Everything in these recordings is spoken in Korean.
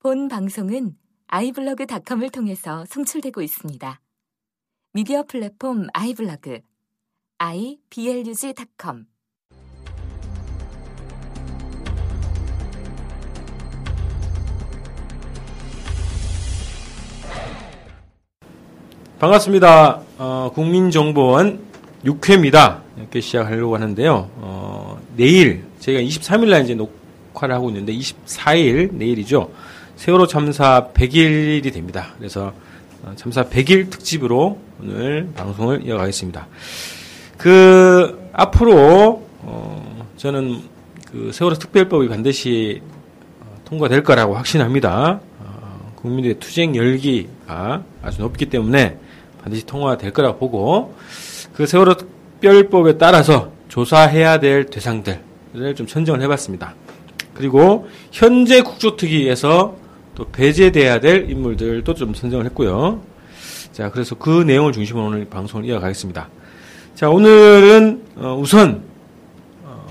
본 방송은 아이블로그닷컴을 통해서 송출되고 있습니다. 미디어 플랫폼 아이블로그 iblog.com 반갑습니다. 어, 국민정보원 6회입니다. 이렇게 시작하려고 하는데요. 어, 내일 저희가 23일 날 이제 녹화를 하고 있는데 24일 내일이죠. 세월호 참사 100일이 됩니다. 그래서 어, 참사 100일 특집으로 오늘 방송을 이어가겠습니다. 그 앞으로 어, 저는 그 세월호 특별법이 반드시 어, 통과될 거라고 확신합니다. 어, 국민들의 투쟁 열기가 아주 높기 때문에 반드시 통과될 거라고 보고 그 세월호 특별법에 따라서 조사해야 될 대상들을 좀 선정을 해봤습니다. 그리고 현재 국조특위에서 또 배제돼야 될 인물들도 좀 선정을 했고요. 자, 그래서 그 내용을 중심으로 오늘 방송을 이어가겠습니다. 자, 오늘은 어, 우선 어,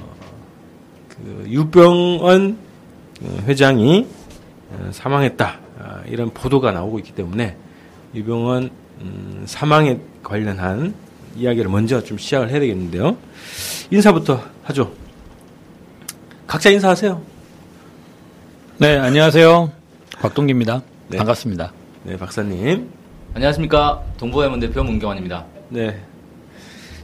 그 유병언 어, 회장이 어, 사망했다 아, 이런 보도가 나오고 있기 때문에 유병언 음, 사망에 관련한 이야기를 먼저 좀 시작을 해야 되겠는데요. 인사부터 하죠. 각자 인사하세요. 네, 안녕하세요. 곽동기입니다. 네. 반갑습니다. 네, 박사님. 안녕하십니까 동부해문 대표 문경환입니다. 네.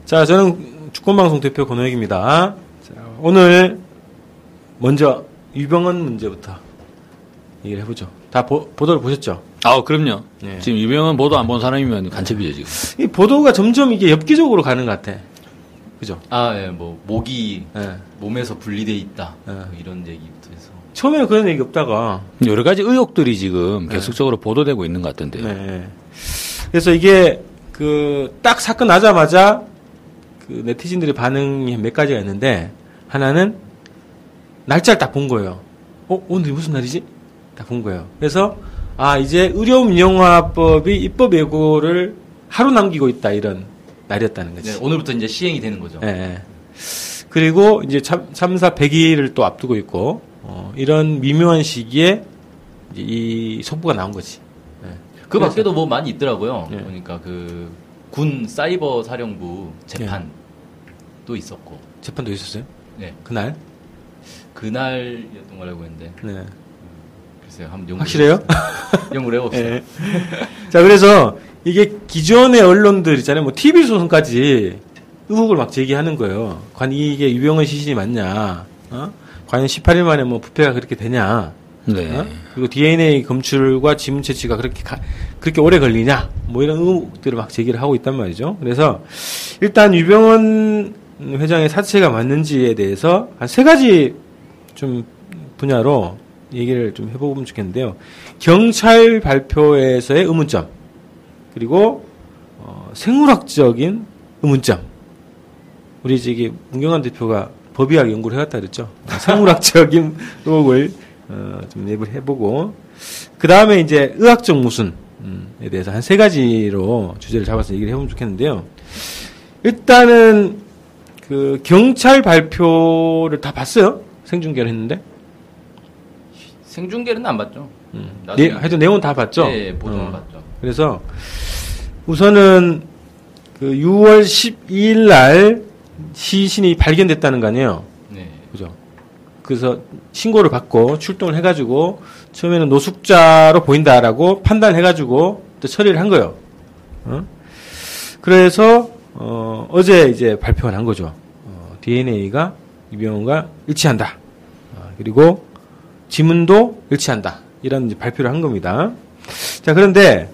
자, 저는 주권방송 대표 권호혁입니다. 자, 오늘 먼저 유병헌 문제부터 얘기를 해보죠. 다 보, 보도를 보셨죠? 아, 그럼요. 네. 지금 유명한 보도 안 본 사람이면 간첩이죠, 지금. 이 보도가 점점 이게 엽기적으로 가는 것 같아. 그죠? 아, 예, 뭐 목이 예. 몸에서 분리돼 있다 네. 뭐 이런 해서 처음에는 그런 얘기 없다가 여러 가지 의혹들이 지금 계속적으로 보도되고 있는 것 같던데요. 네. 그래서 이게 그 딱 사건 나자마자 그 네티즌들의 반응이 몇 가지가 있는데 하나는 날짜를 딱 본 거예요. 어 오늘이 무슨 날이지? 딱 본 거예요. 그래서 아 이제 의료운영화법이 입법 예고를 하루 남기고 있다 이런 날이었다는 거지. 네, 오늘부터 이제 시행이 되는 거죠. 예, 예. 그리고 이제 참, 참사 100일을 또 앞두고 있고 어, 이런 미묘한 시기에 이제 이 속보가 나온 거지. 예. 그 그래서- 밖에도 뭐 많이 있더라고요. 예. 그러니까 그 군 사이버 사령부 재판도 있었고, 재판도 있었어요? 네 그날? 그날이었던 걸 알고 있는데 네. 글쎄요, 한번 연구 확실해요? 연구를 해봅시다. 예. 자, 그래서 이게 기존의 언론들 있잖아요. 뭐 TV 소송까지 의혹을 막 제기하는 거예요. 과연 이게 유병헌 시신이 맞냐? 어? 과연 18일 만에 뭐 부패가 그렇게 되냐? 네. 어? 그리고 DNA 검출과 지문 채취가 그렇게 가- 그렇게 오래 걸리냐? 뭐 이런 의혹들을 막 제기를 하고 있단 말이죠. 그래서 일단 유병헌 회장의 사체가 맞는지에 대해서 한 세 가지 좀 분야로 얘기를 좀 해보면 좋겠는데요. 경찰 발표에서의 의문점 그리고 어, 생물학적인 의문점. 우리 저기 문경환 대표가 법의학 연구를 해왔다 그랬죠. 생물학적인 의혹을 어, 좀 얘기를 해보고 그 다음에 이제 의학적 모순에 대해서 한 세 가지로 주제를 잡아서 얘기를 해보면 좋겠는데요. 일단은 그 경찰 발표를 다 봤어요. 생중계를 했는데. 생중계는 안 봤죠. 음. 네, 하여튼 내용은 다 봤죠. 네, 보도는 어. 봤죠. 그래서 우선은 그 6월 12일 날 시신이 발견됐다는 거 아니에요. 네. 그죠? 그래서 신고를 받고 출동을 해가지고 처음에는 노숙자로 보인다라고 판단을 해가지고 또 처리를 한 거예요. 어? 그래서 어, 어제 이제 발표가 난 거죠. 어, DNA가 이병헌과 일치한다. 어, 그리고 지문도 일치한다. 이런 발표를 한 겁니다. 자, 그런데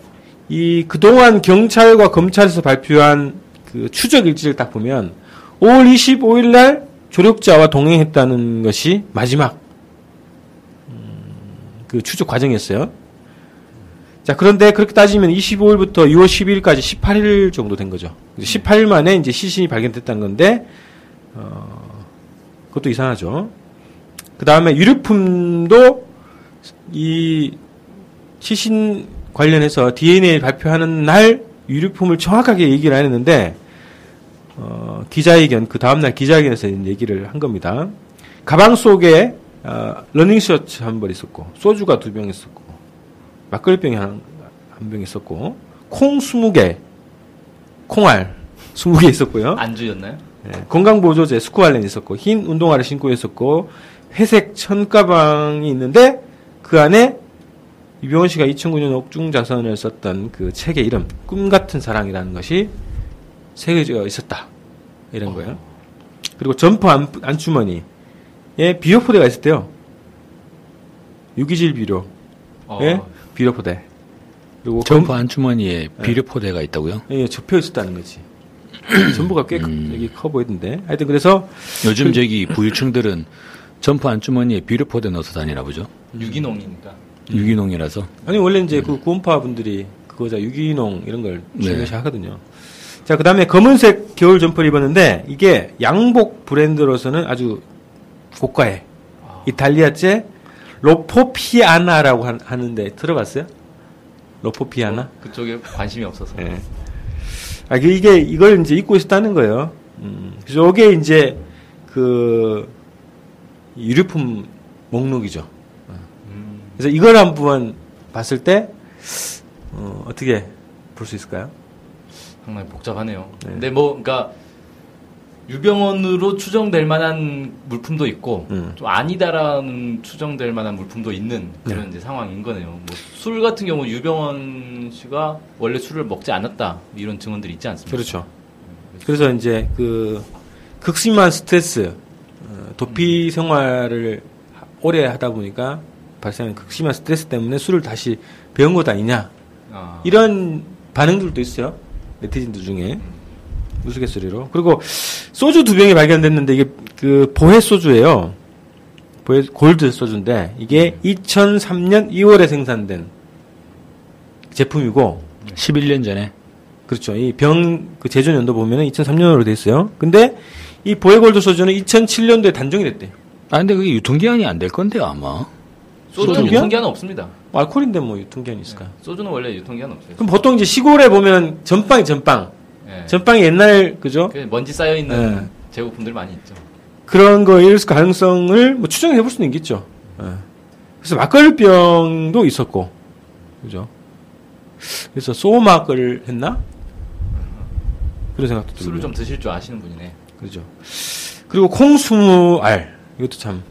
이 그동안 경찰과 검찰에서 발표한 그 추적 일지를 딱 보면 5월 25일 날 조력자와 동행했다는 것이 마지막 음, 그 추적 과정이었어요. 자, 그런데 그렇게 따지면 25일부터 6월 12일까지 18일 정도 된 거죠. 18일 만에 이제 시신이 발견됐다는 건데, 어, 그것도 이상하죠. 그 다음에 유류품도 이 시신 관련해서 DNA 발표하는 날 유류품을 정확하게 얘기를 안 했는데, 어, 기자회견, 그 다음날 기자회견에서 얘기를 한 겁니다. 가방 속에 어, 러닝 셔츠 한 벌 있었고 소주가 두 병 있었고 막걸리병이 한 한 병 있었고 콩 20개 콩알 20개 있었고요. 안주였나요? 예, 건강보조제 스쿠알렌 있었고 흰 운동화를 신고 있었고 회색 천가방이 있는데 그 안에 유병언 씨가 2009년 옥중 자서전을 썼던 그 책의 이름 꿈 같은 사랑이라는 것이 새겨져 있었다 이런 거예요. 그리고 점퍼 안, 안주머니에 비료포대가 있었대요. 유기질 비료, 어, 예, 비료포대. 그리고 점퍼 안주머니에 비료 포대가 있다고요? 예, 접혀 있었다는 거지. 전부가 꽤 음. 여기 커 보이던데. 하여튼 그래서 요즘 그- 저기 부유층들은 점퍼 안주머니에 비료 포대 넣어서 다니나 보죠. 유기농이니까. 유기농이라서. 아니 원래 이제 그 구원파 분들이 그거자 유기농 이런 걸 네. 중요시 하거든요. 자 그 다음에 검은색 겨울 점퍼를 입었는데 이게 양복 브랜드로서는 아주 고가의 아. 이탈리아제 로로피아나라고 한- 하는데 들어봤어요? 로로피아나? 그쪽에 관심이 없어서. 예. 아, 그 이게, 이걸 이제 입고 있었다는 거예요. 음, 그래서 이게 이제, 그, 유류품 목록이죠. 음, 그래서 이걸 한번 봤을 때, 어, 어떻게 볼 수 있을까요? 상당히 복잡하네요. 네. 근데 뭐, 그러니까 유병원으로 추정될 만한 물품도 있고 음. 좀 아니다라는 추정될 만한 물품도 있는 그런 이제 상황인 거네요. 뭐 술 같은 경우 유병원 씨가 원래 술을 먹지 않았다 이런 증언들이 있지 않습니까? 그렇죠. 그래서 이제 그, 극심한 스트레스, 어, 도피 생활을 하- 오래 하다 보니까 발생한 극심한 스트레스 때문에 술을 다시 배운 것 아니냐. 아, 이런 반응들도 있어요. 네티즌들 중에. 우스갯소리로. 그리고 소주 두 병이 발견됐는데 이게 그 보헤 소주예요. 보헤 골드 소주인데 이게 2003년 2월에 생산된 제품이고 11년 전에. 그렇죠. 이 병 그 제조 연도 보면은 2003년으로 돼 있어요. 근데 이 보헤 골드 소주는 2007년도에 단종이 됐대요. 아, 근데 그게 유통기한이 안 될 건데요, 아마. 소주는? 유통기한 없습니다. 알코올인데 뭐 유통기한이 있을까요? 소주는 원래 유통기한 없어요. 그럼 보통 이제 시골에 보면 전빵이 전빵. 예. 전빵이 옛날 그죠? 그 먼지 쌓여 있는 네. 제국품들이 많이 있죠. 그런 거일 가능성을 뭐 추정해 볼 수는 있겠죠. 예. 그래서 막걸리병도 있었고, 그죠? 그래서 소막을 했나? 그런 생각도 들고요. 술을 좀 드실 줄 아시는 분이네. 그죠. 그리고 콩수알 이것도 참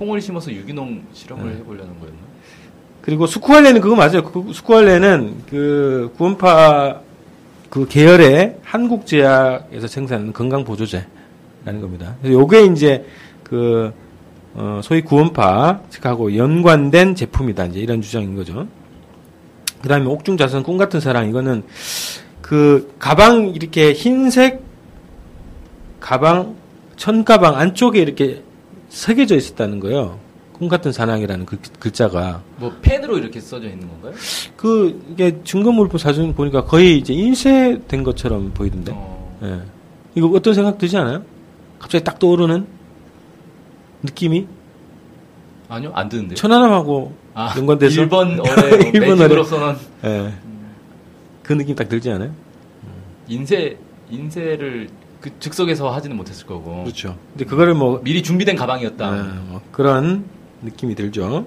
콩을 심어서 유기농 실험을 네. 해보려는 거였나? 그리고 스쿠알레는 그거 맞아요. 그 스쿠알레는 그 구원파 그 계열의 한국 제약에서 생산하는 건강 보조제라는 겁니다. 그래서 요게 이제 그 어, 소위 구원파 측하고 연관된 제품이다. 이제 이런 주장인 거죠. 그 다음에 옥중 자선 꿈 같은 사랑 이거는 그 가방 이렇게 흰색 가방 천 가방 안쪽에 이렇게 새겨져 있었다는 거예요. 꿈 같은 사랑이라는 글, 글자가 뭐 펜으로 이렇게 써져 있는 건가요? 그 이게 증거물품 사진 보니까 거의 이제 인쇄된 것처럼 보이던데. 어, 예. 이거 어떤 생각 들지 않아요? 갑자기 딱 떠오르는 느낌이 아니요, 안 드는데요. 천안함하고 아, 연관돼서 일본 어뢰 일본 매직으로서는 예. 그 느낌 딱 들지 않아요? 인쇄 인쇄를 그 즉석에서 하지는 못했을 거고 그렇죠. 근데 그거를 뭐, 미리 준비된 가방이었다. 예, 뭐 그런 느낌이 들죠.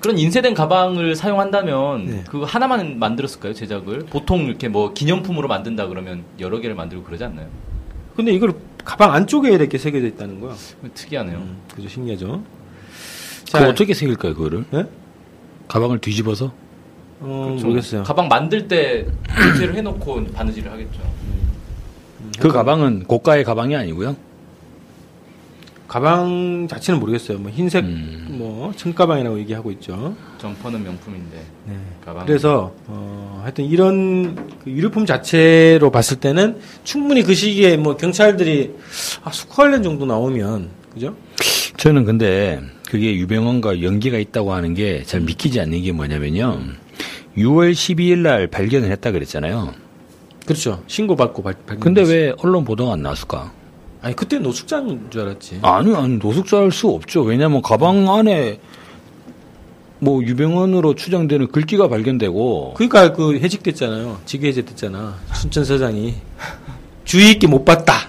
그런 인쇄된 가방을 사용한다면 네. 그 하나만 만들었을까요 제작을? 보통 이렇게 뭐 기념품으로 만든다 그러면 여러 개를 만들고 그러지 않나요? 근데 이걸 가방 안쪽에 이렇게 새겨져 있다는 거야. 특이하네요. 음, 그죠 신기하죠. 그거 어떻게 새길까요, 그거를? 예? 가방을 뒤집어서? 어, 그렇죠. 모르겠어요. 가방 만들 때 인쇄를 해놓고 바느질을 하겠죠. 그 가방은 고가의 가방이 아니고요. 가방 자체는 모르겠어요. 뭐 흰색 음. 뭐 청가방이라고 얘기하고 있죠. 점퍼는 명품인데 네. 가방. 그래서 어, 하여튼 이런 그 유류품 자체로 봤을 때는 충분히 그 시기에 뭐 경찰들이 아, 스쿠알렌 정도 나오면 그죠? 저는 근데 그게 유병원과 연계가 있다고 하는 게 잘 믿기지 않는 게 뭐냐면요. 6월 12일 날 발견을 했다 그랬잖아요. 그렇죠. 신고받고 발, 발견. 근데 왜 언론 보도가 안 나왔을까? 아니 그때 노숙자인 줄 알았지. 아니, 아니, 노숙자일 수 없죠. 왜냐면 가방 안에 뭐 유병원으로 추정되는 글귀가 발견되고 그러니까 그 해직됐잖아요. 직위 해제됐잖아. 순천 서장이 주의 있게 못 봤다.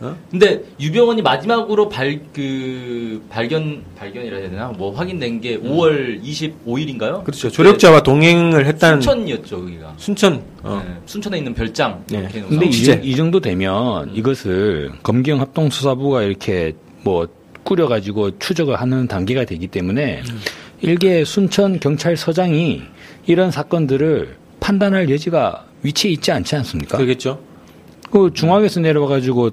어? 근데 유병원이 마지막으로 발 그 발견 발견이라 해야 되나 뭐 확인된 게 5월 25일인가요? 그렇죠. 조력자와 동행을 했다는 순천이었죠 거기가. 순천. 어. 네, 순천에 있는 별장. 네. 근데 이. 이 정도 되면 이것을 검경 합동수사부가 이렇게 뭐 꾸려가지고 추적을 하는 단계가 되기 때문에 일개 순천 경찰서장이 이런 사건들을 판단할 여지가 위치에 있지 않지 않습니까? 그러겠죠. 그 중앙에서 내려와가지고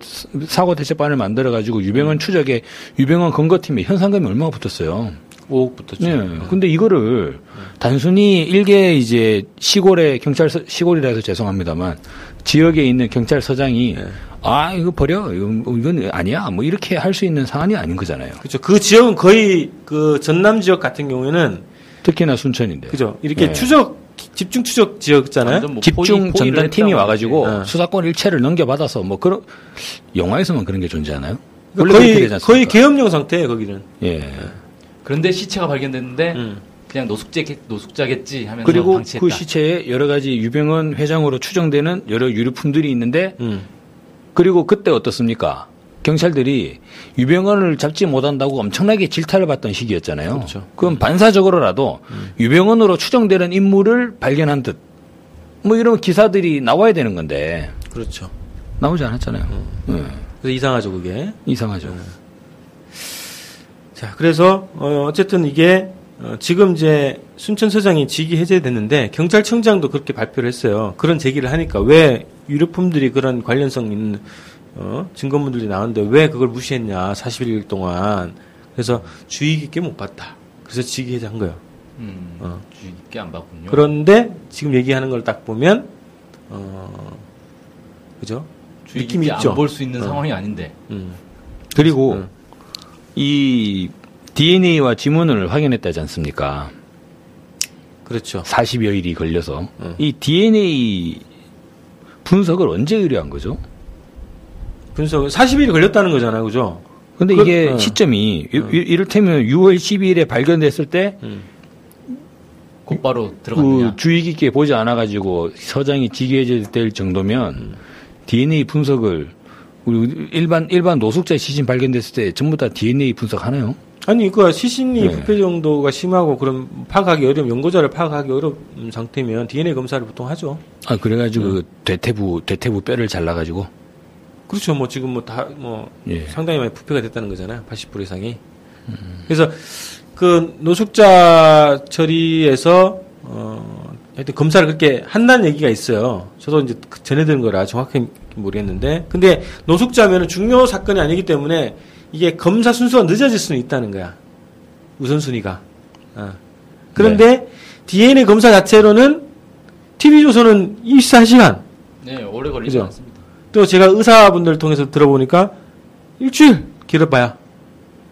사고 대책반을 만들어가지고 유병헌 추적에 유병헌 검거팀에 현상금이 얼마가 붙었어요. 5억 붙었죠. 네. 근데 이거를 단순히 일개 이제 시골의 경찰서 시골이라 해서 죄송합니다만 지역에 있는 경찰서장이 아 이거 버려 이건, 이건 아니야 뭐 이렇게 할 수 있는 상황이 아닌 거잖아요. 그렇죠. 그 지역은 거의 그 전남 지역 같은 경우에는 특히나 순천인데 그죠. 이렇게 네. 추적 집중 추적 지역잖아요. 뭐 집중 포위- 전단 팀이 와가지고 네. 수사권 일체를 넘겨받아서 뭐 그런 영화에서만 그런 게 존재하나요? 그러니까 거의? 거의 계엄령 상태예요 거기는. 예. 그런데 시체가 발견됐는데 음. 그냥 노숙자 노숙자겠지 하면서 그리고 방치했다. 그 시체에 여러 가지 유병헌 회장으로 추정되는 여러 유류품들이 있는데 음. 그리고 그때 어떻습니까? 경찰들이 유병헌을 잡지 못한다고 엄청나게 질타를 받던 시기였잖아요. 그렇죠. 럼 반사적으로라도 유병헌으로 추정되는 인물을 발견한 듯. 뭐 이런 기사들이 나와야 되는 건데 그렇죠. 나오지 않았잖아요. 예. 그래서 이상하죠 그게. 이상하죠. 자, 그래서 어, 어쨌든 이게 어, 지금 이제 순천서장이 직위 해제됐는데 경찰청장도 그렇게 발표를 했어요. 그런 제기를 하니까 왜 유류품들이 그런 관련성 있는 어, 증거물들이 나오는데 왜 그걸 무시했냐 41일 동안 그래서 주의 깊게 못 봤다. 그래서 직위 해제 한 거예요. 음, 어. 주의 깊게 안 봤군요. 그런데 지금 얘기하는 걸 딱 보면 어, 그죠? 주의 느낌이 깊게 있죠. 안볼 수 있는 어. 상황이 아닌데. 음. 그리고 음. 이 DNA와 지문을 확인했다지 않습니까? 그렇죠. 40여일이 걸려서 음. 이 DNA 분석을 언제 의뢰한 거죠? 분석 40일이 걸렸다는 거잖아요, 그죠? 근데 그- 이게 어. 시점이 이- 이- 이를테면 6월 12일에 발견됐을 때 음. 곧바로 그 들어갔느냐. 주의 깊게 보지 않아 가지고 서장이 직위해제될 정도면 DNA 분석을 우리 일반 일반 노숙자 시신 발견됐을 때 전부 다 DNA 분석하나요? 아니, 그 시신이 네. 부패 정도가 심하고 그럼 파악하기 어려운 연고자를 파악하기 어려운 상태면 DNA 검사를 보통 하죠. 아 그래가지고 그 대퇴부 대퇴부 뼈를 잘라 가지고 그렇죠. 뭐 지금 뭐다뭐 예. 상당히 많이 부패가 됐다는 거잖아요. 80% 이상이. 그래서 그 노숙자 처리에서 어 하여튼 검사를 그렇게 한다는 얘기가 있어요. 저도 이제 그 전해 들은 거라 정확히 모르겠는데 근데 노숙자면은 중요 사건이 아니기 때문에 이게 검사 순서가 늦어질 수는 있다는 거야. 우선순위가. 어. 그런데 DNA 검사 자체로는 TV조선은 24시간 네, 오래 걸리지 그죠? 않습니다. 또 제가 의사분들 통해서 들어보니까 일주일 길어봐야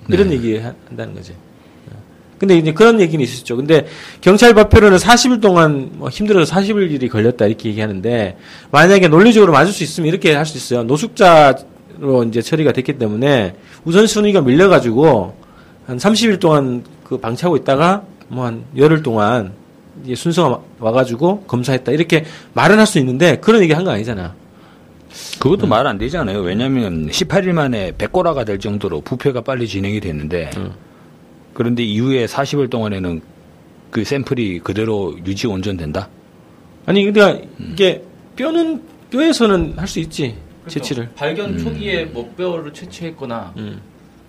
이런 네. 얘기 하- 한다는 거지. 어. 근데 이제 그런 얘기는 있었죠. 근데 경찰 발표로는 40일 동안 뭐 힘들어서 40일이 걸렸다 이렇게 얘기하는데 만약에 논리적으로 맞을 수 있으면 이렇게 할 수 있어요. 노숙자로 이제 처리가 됐기 때문에 우선순위가 밀려가지고 한 30일 동안 그 방치하고 있다가 뭐 한 열흘 동안 이제 순서가 와- 와가지고 검사했다 이렇게 말은 할 수 있는데 그런 얘기 한 거 아니잖아. 그것도 말안 되지 않아요? 왜냐하면 18일 만에 백고라가 될 정도로 부패가 빨리 진행이 됐는데 음. 그런데 이후에 40일 동안에는 그 샘플이 그대로 유지 온전된다? 아니 근데 이게 뼈는 뼈에서는 할 수 있지 그렇죠. 채취를. 발견 초기에 뭐 뼈를 채취했거나 음.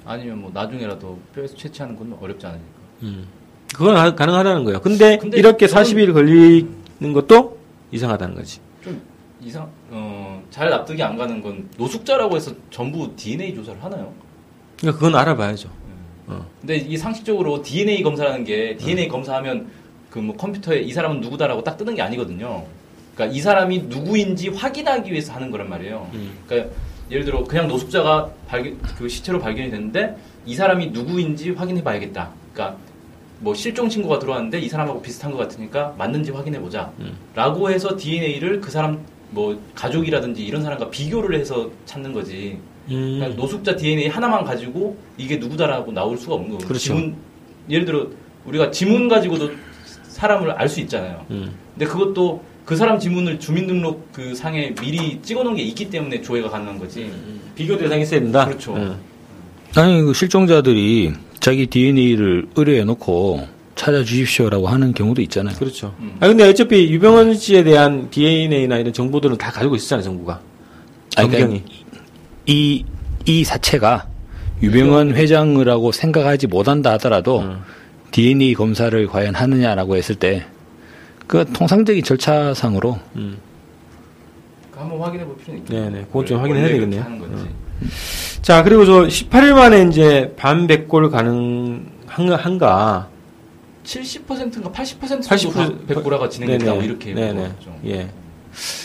아니면 뭐 나중에라도 뼈에서 채취하는 건 어렵지 않으니까. 음. 그건 하- 가능하다는 거예요. 근데, 근데 이렇게 저는- 40일 걸리는 것도 이상하다는 거지. 좀 이상 어, 잘 납득이 안 가는 건 노숙자라고 해서 전부 DNA 조사를 하나요? 그러니까 그건 알아봐야죠. 어. 근데 이게 상식적으로 DNA 검사라는 게 DNA 검사하면 그 뭐 컴퓨터에 이 사람은 누구다라고 딱 뜨는 게 아니거든요. 그러니까 이 사람이 누구인지 확인하기 위해서 하는 거란 말이에요. 음. 그러니까 예를 들어 그냥 노숙자가 발견 그 시체로 발견이 됐는데 이 사람이 누구인지 확인해 봐야겠다. 그러니까 뭐 실종 신고가 들어왔는데 이 사람하고 비슷한 것 같으니까 맞는지 확인해 보자. 음. 라고 해서 DNA를 그 사람 뭐 가족이라든지 이런 사람과 비교를 해서 찾는 거지. 음. 그러니까 노숙자 DNA 하나만 가지고 이게 누구다라고 나올 수가 없는 거고. 그렇죠. 지문 예를 들어 우리가 지문 가지고도 사람을 알 수 있잖아요. 음. 근데 그것도 그 사람 지문을 주민등록 그 상에 미리 찍어놓은 게 있기 때문에 조회가 가능한 거지. 비교 대상이 있어야 된다. 그렇죠. 응. 아니 그 실종자들이 자기 DNA를 의뢰해 놓고 찾아주십시오라고 하는 경우도 있잖아요. 그렇죠. 음. 아 근데 어차피 유병헌 씨에 대한 DNA나 이런 정보들은 다 가지고 있었잖아요, 정부가. 그러니까 검경이. 이, 이 자체가 유병헌 회장이라고 생각하지 못한다 하더라도 음. DNA 검사를 과연 하느냐라고 했을 때 그 통상적인 절차상으로 음. 한번 확인해 볼 필요는 있겠네. 네네. 그건 좀왜 확인해야 되겠네요. 건지. 자, 그리고 저 18일 만에 이제 반백골 가능한가? 70%인가 80% 80% 정도 백고라가 진행됐다고 네네. 이렇게 네네. 예.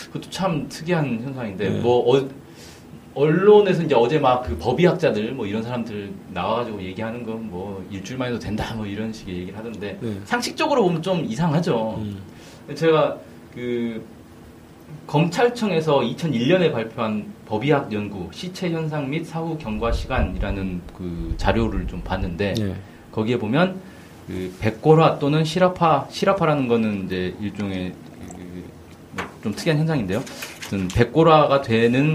그것도 참 특이한 현상인데 네. 뭐 어, 언론에서 이제 어제 막 그 법의학자들 뭐 이런 사람들 나와가지고 얘기하는 건 뭐 일주일만 해도 된다 뭐 이런 식의 얘기를 하던데 네. 상식적으로 보면 좀 이상하죠. 음. 제가 그 검찰청에서 2001년에 발표한 법의학 연구 시체 현상 및 사후 경과 시간이라는 그 자료를 좀 봤는데 예. 거기에 보면 그 백골화 또는 시라파 시라파라는 거는 이제 일종의 그좀 특이한 현상인데요. 백골화가 되는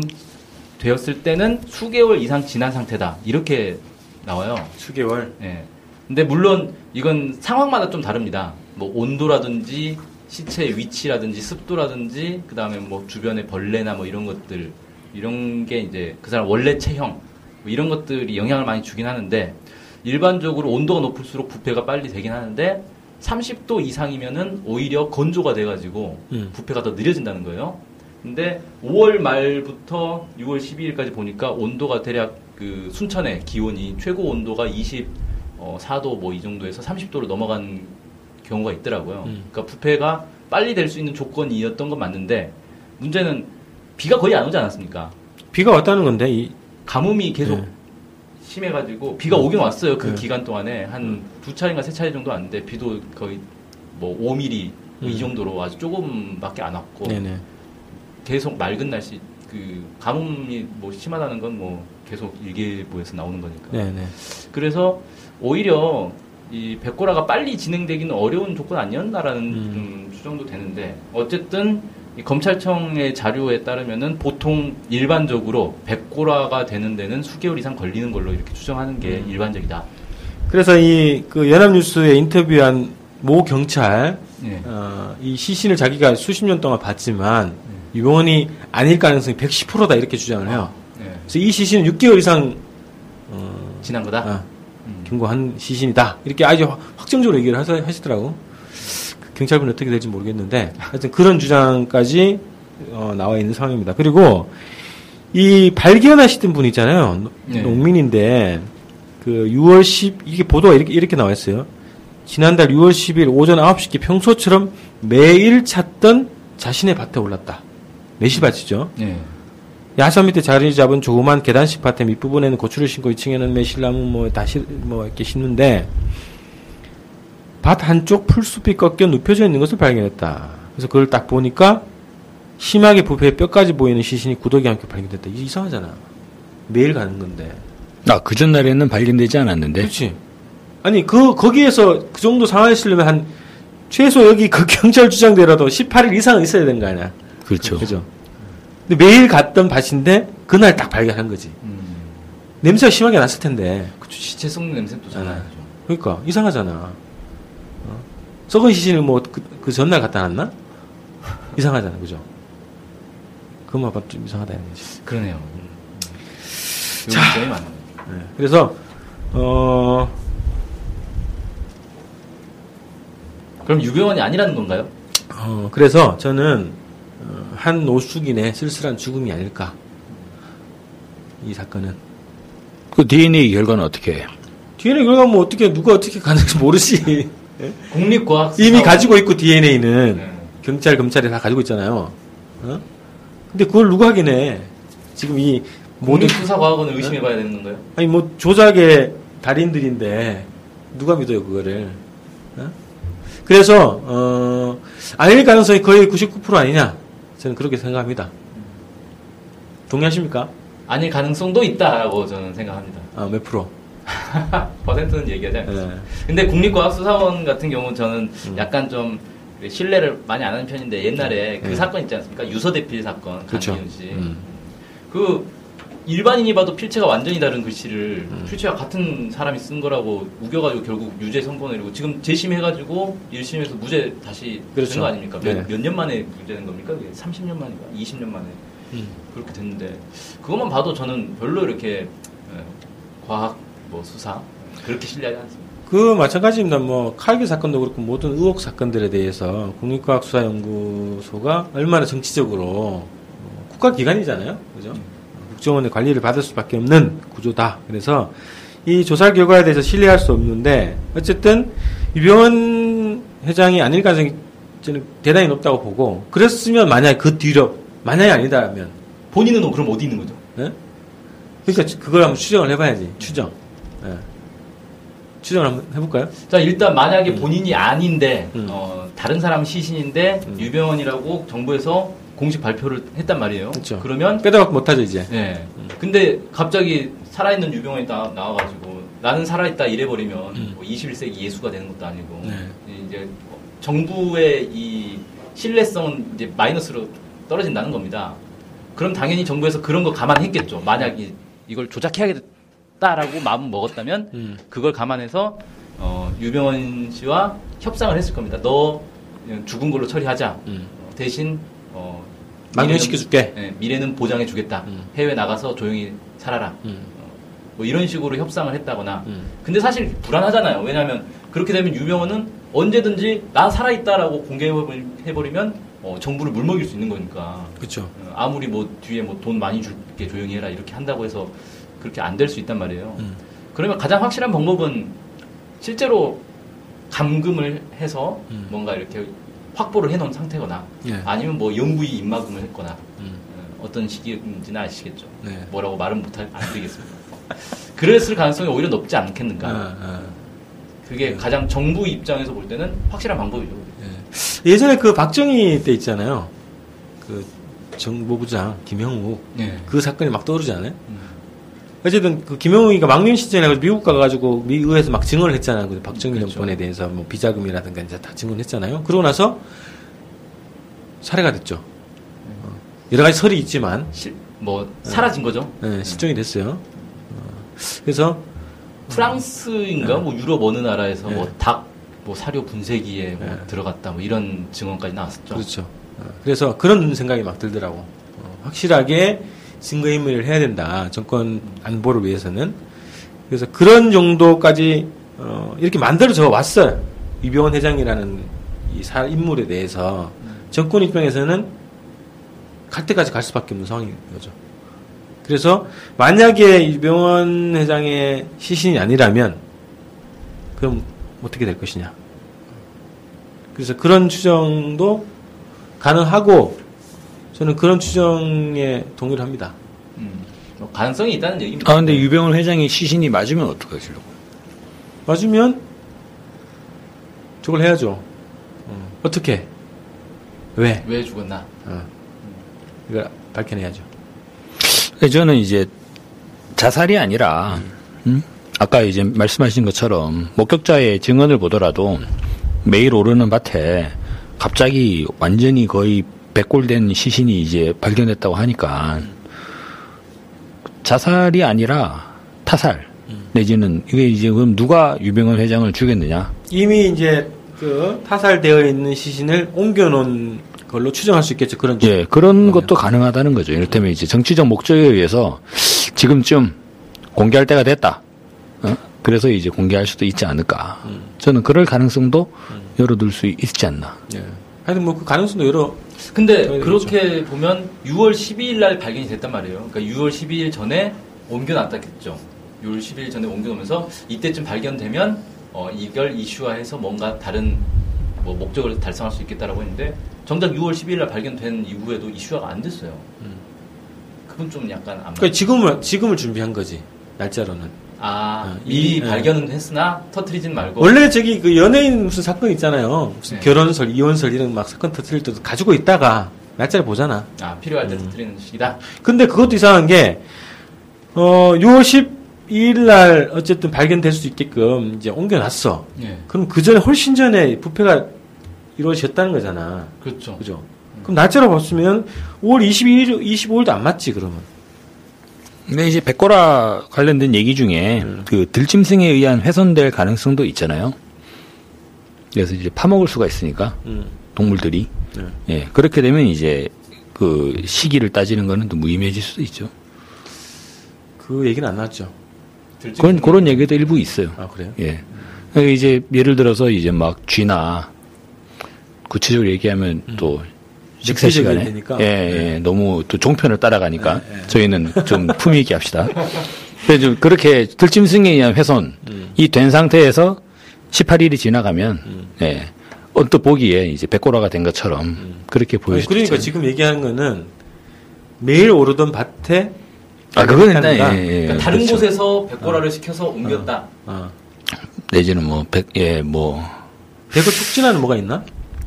되었을 때는 수개월 이상 지난 상태다 이렇게 나와요. 수개월. 예. 근데 물론 이건 상황마다 좀 다릅니다. 뭐 온도라든지 시체의 위치라든지 습도라든지 그 다음에 뭐 주변의 벌레나 뭐 이런 것들 이런 게 이제 그 사람 원래 체형 뭐 이런 것들이 영향을 많이 주긴 하는데 일반적으로 온도가 높을수록 부패가 빨리 되긴 하는데 30도 이상이면은 오히려 건조가 돼가지고 음. 부패가 더 느려진다는 거예요. 근데 5월 말부터 6월 12일까지 보니까 온도가 대략 그 순천의 기온이 최고 온도가 24도 뭐 이 정도에서 30도로 넘어간 경우가 있더라고요. 음. 그러니까 부패가 빨리 될 수 있는 조건이었던 건 맞는데 문제는 비가 거의 안 오지 않았습니까? 비가 왔다는 건데 이 가뭄이 계속 네. 심해가지고 비가 오긴 왔어요. 그 네. 기간 동안에 한 두 차례인가 세 차례 정도 왔는데 비도 거의 뭐 5mm 뭐이 음. 정도로 아주 조금밖에 안 왔고 네네. 계속 맑은 날씨 그 가뭄이 뭐 심하다는 건 뭐 계속 일기예보에서 나오는 거니까. 네네. 그래서 오히려 이 백고라가 빨리 진행되기는 어려운 조건 아니었나라는 음. 좀 추정도 되는데 어쨌든 이 검찰청의 자료에 따르면은 보통 일반적으로 백고라가 되는 데는 수개월 이상 걸리는 걸로 이렇게 추정하는 게 음. 일반적이다. 그래서 이 그 연합뉴스에 인터뷰한 모 경찰 예. 어, 이 시신을 자기가 수십 년 동안 봤지만 유병원이 아닐 가능성이 110%다 이렇게 주장을 해요. 예. 그래서 이 시신은 6개월 이상 어, 지난 거다. 아, 음. 경고한 시신이다. 이렇게 아주 확- 확정적으로 얘기를 하시더라고. 그 경찰분 어떻게 될지 모르겠는데 하여튼 그런 주장까지 어, 나와 있는 상황입니다. 그리고 이 발견하시던 분 있잖아요. 노- 네. 농민인데 그 6월 10 이게 보도가 이렇게 이렇게 나와 있어요. 지난달 6월 10일 오전 9시께 평소처럼 매일 찾던 자신의 밭에 올랐다. 매실밭이죠. 예. 야산 밑에 자리 잡은 조그만 계단식 밭의 밑부분에는 고추를 심고 2층에는 매실나무 뭐 다시 뭐 이렇게 심는데 밭 한쪽 풀숲이 꺾여 눕혀져 있는 것을 발견했다. 그래서 그걸 딱 보니까 심하게 부패해 뼈까지 보이는 시신이 구더기 함께 발견됐다. 이게 이상하잖아. 매일 가는 건데. 아, 그 전날에는 발견되지 않았는데. 그렇지. 아니 그 거기에서 그 정도 상황에 쓰려면 한 최소 여기 그 경찰 주장대로도 18일 이상은 있어야 되는 거 아니야. 그렇죠. 그죠. 근데 매일 갔던 밭인데 그날 딱 발견한 거지. 음. 냄새가 심하게 났을 텐데. 그쵸, 시체 썩는 냄새 아니죠. 그러니까 이상하잖아. 어? 썩은 시신을 뭐그 전날 갖다 놨나? 이상하잖아, 그죠? 그만 봐도 좀 이상하다 이런 거지. 그러네요. 자. 자. 점이 많네요. 네. 그래서 어 그럼 유병원이 아니라는 건가요? 어, 그래서 저는 어, 한 노숙인의 쓸쓸한 죽음이 아닐까. 이 사건은. 그 DNA 결과는 어떻게 해요? DNA 결과 뭐 어떻게 누가 어떻게 가는지 모르지. 국립과학 이미 가지고 있고 DNA는 네. 경찰 검찰이 다 가지고 있잖아요. 어? 근데 그걸 누가 확인해? 지금 이 모든 국립수사과학원을 의심해봐야 되는 건가요? 아니 뭐 조작의 달인들인데 누가 믿어요 그거를? 어? 그래서 어 아닐 가능성이 거의 99% 아니냐? 저는 그렇게 생각합니다. 동의하십니까? 아닐 가능성도 있다라고 저는 생각합니다. 아, 몇 프로? 퍼센트는 얘기하지 않겠습니다. 네. 근데 국립과학수사원 같은 경우는 저는 음. 약간 좀 신뢰를 많이 안 하는 편인데 옛날에 그 네. 사건 있지 않습니까? 유서 대필 사건 그렇죠. 강기훈 씨. 음. 그 일반인이 봐도 필체가 완전히 다른 글씨를 음. 필체가 같은 사람이 쓴 거라고 우겨가지고 결국 유죄 선고 내리고 지금 재심해가지고 1심에서 무죄 다시 그렇죠. 된거 아닙니까? 네. 몇년 만에 무죄된 겁니까? 그게 30년 만인가? 20년 만에 음. 그렇게 됐는데 그것만 봐도 저는 별로 이렇게 예, 과학 뭐 수사 그렇게 신뢰하지 않습니다. 그 마찬가지입니다. 뭐 칼기 사건도 그렇고 모든 의혹 사건들에 대해서 국립과학수사연구소가 얼마나 정치적으로 어, 국가 기관이잖아요, 그죠? 어, 국정원의 관리를 받을 수밖에 없는 구조다. 그래서 이 조사 결과에 대해서 신뢰할 수 없는데 어쨌든 유병헌 회장이 아닐 가능성이 저는 대단히 높다고 보고 그랬으면 만약 그 뒤로 만약에 아니다면 본인은 그럼 어디 있는 거죠? 예? 그러니까 그걸 한번 추정을 해봐야지 추정. 예. 추정을 한번 해볼까요? 자 일단 만약에 본인이 아닌데 음. 어, 다른 사람 시신인데 음. 유병헌이라고 정부에서 공식 발표를 했단 말이에요. 그렇죠. 그러면 빼다박 못하죠 이제. 네. 음. 근데 갑자기 살아있는 유병헌이 나, 나와가지고 나는 살아있다 이래버리면 음. 뭐 21세기 예수가 되는 것도 아니고 네. 이제 정부의 이 신뢰성은 이제 마이너스로 떨어진다는 겁니다. 그럼 당연히 정부에서 그런 거 감안했겠죠. 만약 이, 이걸 조작해야 겠다라고 마음 먹었다면 음. 그걸 감안해서 어, 유병헌 씨와 협상을 했을 겁니다. 너 죽은 걸로 처리하자. 음. 어, 대신 어, 망명시켜줄게. 예, 미래는 보장해 주겠다. 음. 해외 나가서 조용히 살아라. 음. 뭐 이런 식으로 협상을 했다거나. 음. 근데 사실 불안하잖아요. 왜냐하면 그렇게 되면 유병헌은 언제든지 나 살아있다라고 공개해버리면 어, 정부를 물먹일 수 있는 거니까. 그렇죠. 어, 아무리 뭐 뒤에 뭐 돈 많이 줄게 조용히 해라 이렇게 한다고 해서 그렇게 안 될 수 있단 말이에요. 음. 그러면 가장 확실한 방법은 실제로 감금을 해서 음. 뭔가 이렇게 확보를 해놓은 상태거나 예. 아니면 뭐 영구히 입막음을 했거나 음. 어, 어떤 시기인지는 아시겠죠. 네. 뭐라고 말은 못할 안 드리겠습니다. 그랬을 가능성이 오히려 높지 않겠는가. 아, 아. 그게 네. 가장 정부 입장에서 볼 때는 확실한 방법이죠. 예. 예전에 그 박정희 때 있잖아요. 그 정보부장 김형욱 네. 그 사건이 막 떠오르지 않아요? 음. 어쨌든 그 김영욱이가 망명 가지고 미국 가가지고 미 의회에서 막 증언을 했잖아요. 그 박정희 그렇죠. 정권에 대해서 뭐 비자금이라든가 이제 다 증언했잖아요. 그러고 나서 살해가 됐죠. 어, 여러 가지 설이 있지만 실, 뭐 사라진 거죠. 예, 실종이 됐어요. 어, 그래서 프랑스인가 뭐 유럽 어느 나라에서 네. 뭐닭 뭐 사료 분쇄기에 뭐 네. 들어갔다 뭐 이런 증언까지 나왔었죠. 그렇죠. 어, 그래서 그런 생각이 막 들더라고. 어, 확실하게 증거인멸을 해야 된다. 정권 안보를 위해서는. 그래서 그런 정도까지 어, 이렇게 만들어져 왔어요. 이병헌 회장이라는 이 사, 인물에 대해서 정권 입장에서는 갈 때까지 갈 수밖에 없는 상황인 거죠. 그래서 만약에 이병헌 회장의 시신이 아니라면 그럼 어떻게 될 것이냐. 그래서 그런 추정도 가능하고 저는 그런 추정에 동의를 합니다. 음. 뭐 가능성이 있다는 얘기입니다. 아 근데 유병훈 회장의 시신이 맞으면 어떡하시려고? 맞으면 저걸 해야죠. 어, 어떻게? 왜? 왜 죽었나? 어. 이걸 밝혀내야죠. 저는 이제 자살이 아니라 음? 아까 이제 말씀하신 것처럼 목격자의 증언을 보더라도 매일 오르는 밭에 갑자기 완전히 거의 백골된 시신이 이제 발견됐다고 하니까 자살이 아니라 타살 내지는 이게 이제 그럼 누가 유병헌 회장을 죽였느냐? 이미 이제 그 타살되어 있는 시신을 옮겨놓은 걸로 추정할 수 있겠죠. 그런 예, 그런 것도 가능하다는 거죠. 이를테면 이제 정치적 목적에 의해서 지금쯤 공개할 때가 됐다. 어? 그래서 이제 공개할 수도 있지 않을까. 저는 그럴 가능성도 열어둘 수 있지 않나. 예. 하여튼 뭐 그 가능성도 여러 근데 그렇게 보면 6월 12일 날 발견이 됐단 말이에요. 그러니까 6월 12일 전에 옮겨놨다겠죠. 6월 12일 전에 옮겨놓으면서 이때쯤 발견되면 어, 이걸 이슈화해서 뭔가 다른 뭐 목적을 달성할 수 있겠다라고 했는데 정작 6월 12일 날 발견된 이후에도 이슈화가 안 됐어요. 음. 그건 좀 약간 안 그러니까 지금을 지금을 준비한 거지 날짜로는. 아 어, 미리 이- 발견은 했으나 터트리진 말고 원래 저기 그 연예인 무슨 사건 있잖아요. 무슨 네. 결혼설, 이혼설 이런 막 사건 터트릴 때도 가지고 있다가 날짜를 보잖아. 아 필요할 음. 때 터트리는 시기다. 근데 그것도 이상한 게, 어, 6월 12일 날 어쨌든 발견될 수 있게끔 이제 옮겨놨어. 예. 그럼 그 전에 훨씬 전에 부패가 이루어졌다는 거잖아. 그렇죠. 그죠? 그럼 날짜로 봤으면 5월 22일, 25일도 안 맞지, 그러면. 근데 이제 백고라 관련된 얘기 중에 음. 그 들짐승에 의한 훼손될 가능성도 있잖아요. 그래서 이제 파먹을 수가 있으니까 음. 동물들이 네. 예 그렇게 되면 이제 그 시기를 따지는 거는 또 무의미해질 수도 있죠. 그 얘기는 안 나왔죠. 그런 그런 얘기도 일부 있어요. 아, 그래요? 예. 그러니까 이제 예를 들어서 이제 막 쥐나 구체적으로 얘기하면 또 식사 시간에 되니까. 예, 네. 예, 너무 또 종편을 따라가니까 네, 네. 저희는 좀 품위 있게 합시다. 그래서 좀 그렇게 들짐승에 의한 훼손이 음. 된 상태에서 18일이 지나가면 예. 언뜻 보기에 이제 백고라가 된 것처럼 그렇게 음. 아니, 수도 그러니까 있잖아요. 지금 얘기하는 거는 매일 오르던 밭에 아 그거는. 예, 예, 그러니까 다른 그렇죠. 곳에서 백고라를 시켜서 옮겼다. 아, 내지는 뭐 백, 예, 뭐 대구 촉진하는 뭐가 있나?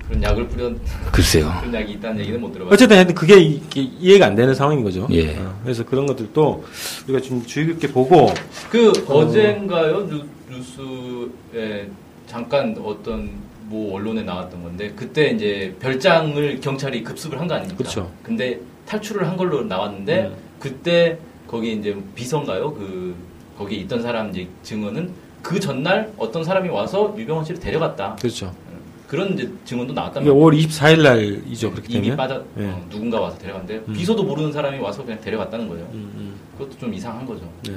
그런 약을 뿌려 글쎄요. 그런 약이 있다는 얘기는 못 들어봤어요. 어쨌든 그게 이- 이- 이해가 안 되는 상황인 거죠. 예. 어, 그래서 그런 것들도 우리가 좀 주의 깊게 보고 그 어젠가요 뉴, 뉴스에 잠깐 어떤 뭐 언론에 나왔던 건데 그때 이제 별장을 경찰이 급습을 한 거 아닙니까? 그쵸. 근데 탈출을 한 걸로 나왔는데 음. 그때 거기 이제 비서인가요? 그 거기 있던 사람 이제 증언은 그 전날 어떤 사람이 와서 유병언 씨를 데려갔다. 그렇죠. 그런 이제 증언도 나왔단 말이에요. 5월 24일 날이죠. 그렇게 이미 되면. 빠져 예. 어, 누군가 와서 데려갔는데 음. 비서도 모르는 사람이 와서 그냥 데려갔다는 거예요. 음, 음. 그것도 좀 이상한 거죠. 네.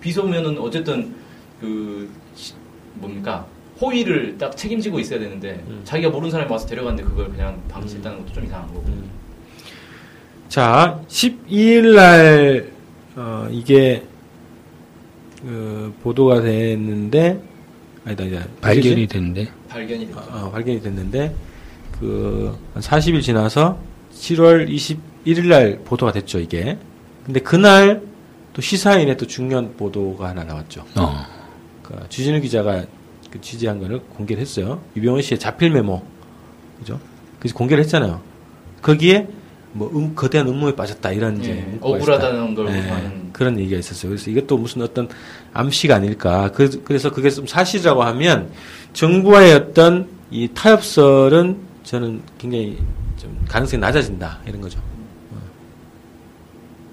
비서면은 어쨌든 그 시- 뭡니까 호의를 딱 책임지고 있어야 되는데 음. 자기가 모르는 사람이 와서 데려갔는데 그걸 그냥 방치했다는 것도 좀 이상한 거고. 음. 자, 12일 날, 어, 이게, 그, 보도가 됐는데, 아니다, 아니다. 발견이? 됐는데 발견이 됐죠. 어, 어, 발견이 됐는데, 그, 한 40일 지나서 7월 21일 날 보도가 됐죠, 이게. 근데 그날 또 시사인에 또 중요한 보도가 하나 나왔죠. 어. 그 주진우 기자가 그 취재한 거를 공개를 했어요. 유병헌 씨의 자필 메모. 그죠? 그래서 공개를 했잖아요. 거기에 뭐 음, 거대한 음모에 빠졌다 이런 이제 예, 억울하다는 걸. 예, 하는 그런 얘기가 있었어요. 그래서 이것도 무슨 어떤 암시가 아닐까. 그, 그래서 그게 좀 사실이라고 하면 정부와의 어떤 이 타협설은 저는 굉장히 좀 가능성이 낮아진다 이런 거죠. 어.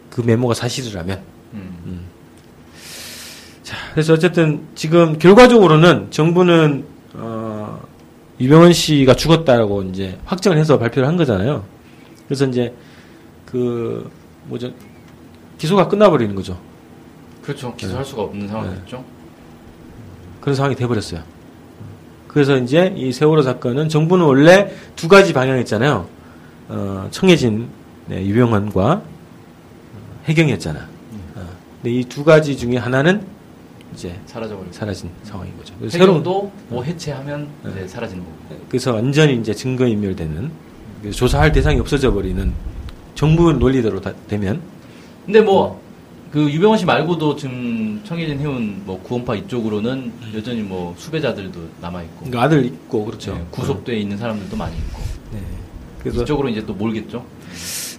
그 메모가 사실이라면. 음. 자, 그래서 어쨌든 지금 결과적으로는 정부는 어, 유병헌 씨가 죽었다라고 이제 확정을 해서 발표를 한 거잖아요. 그래서 이제 그 뭐죠 기소가 끝나버리는 거죠. 그렇죠. 기소할 수가 없는 상황이었죠. 그런 상황이 돼버렸어요. 그래서 이제 이 세월호 사건은 정부는 원래 두 가지 방향이었잖아요. 어, 청해진 네, 유병헌과 어, 해경이었잖아. 어, 근데 이 두 가지 중에 하나는 이제 사라져버리고. 사라진 상황인 거죠. 새로운 뭐 해체하면 네. 이제 사라지는 거고. 그래서 완전히 이제 증거 인멸되는 그래서 조사할 대상이 없어져 버리는 정부 논리대로 다, 되면 근데 뭐 그 유병헌 씨 말고도 지금 청해진 해운 뭐 구원파 이쪽으로는 여전히 뭐 수배자들도 남아 있고 그러니까 아들 있고 그렇죠. 구속돼 있는 사람들도 많이 있고 네. 그래서 이쪽으로 이제 또 몰겠죠.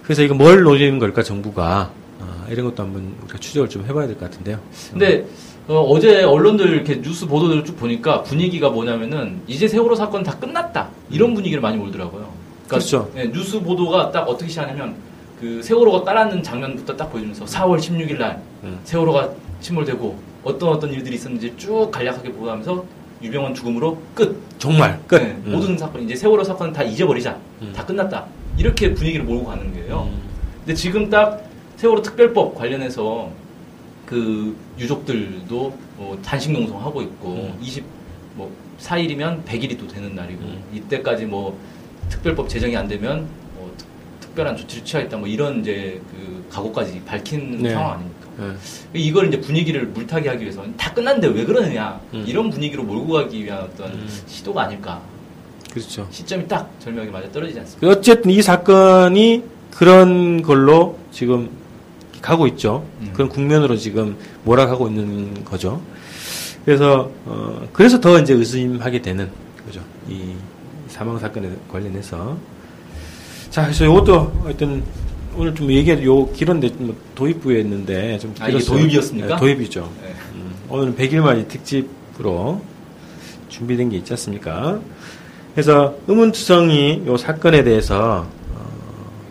그래서 이거 뭘 노리는 걸까 정부가 아, 이런 것도 한번 우리가 추적을 좀 해봐야 될 것 같은데요. 근데 어, 제 언론들 이렇게 뉴스 보도들을 쭉 보니까 분위기가 뭐냐면은 이제 세월호 사건 다 끝났다 이런 분위기를 많이 몰더라고요. 그렇죠. 예, 뉴스 보도가 딱 어떻게 시작하냐면 그 세월호가 따랐는 장면부터 딱 보여주면서 4월 16일 날 음. 세월호가 침몰되고 어떤 어떤 일들이 있었는지 쭉 간략하게 보도하면서 유병헌 죽음으로 끝. 정말 끝. 네, 음. 모든 사건 이제 세월호 사건은 다 잊어버리자. 음. 다 끝났다. 이렇게 분위기를 몰고 가는 거예요. 음. 근데 지금 딱 세월호 특별법 관련해서 그 유족들도 뭐 단식 농성하고 있고 음. 20 뭐 4일이면 100일이 또 되는 날이고 음. 이때까지 뭐 특별법 제정이 안 되면 뭐 특, 특별한 조치를 취하겠다 뭐 이런 이제 그 각오까지 밝힌 네. 상황 아닙니까? 네. 이걸 이제 분위기를 물타기 하기 위해서 다 끝났는데 왜 그러느냐 음. 이런 분위기로 몰고 가기 위한 어떤 음. 시도가 아닐까 그렇죠. 시점이 딱 절묘하게 맞아 떨어지지 않습니까? 어쨌든 이 사건이 그런 걸로 지금 가고 있죠. 음. 그런 국면으로 지금 몰아가고 있는 거죠. 그래서 어 그래서 더 이제 의심하게 되는 거죠. 이 사망 사건에 관련해서 자 그래서 이것도 하여튼 오늘 좀 얘기해 요 길었는데 뭐 도입부에 있는데 좀 아, 이게. 도입이었습니까? 네, 도입이죠. 네. 음, 오늘은 100일 만이 특집으로 준비된 게 있지 않습니까? 그래서 의문투성이 요 사건에 대해서 어,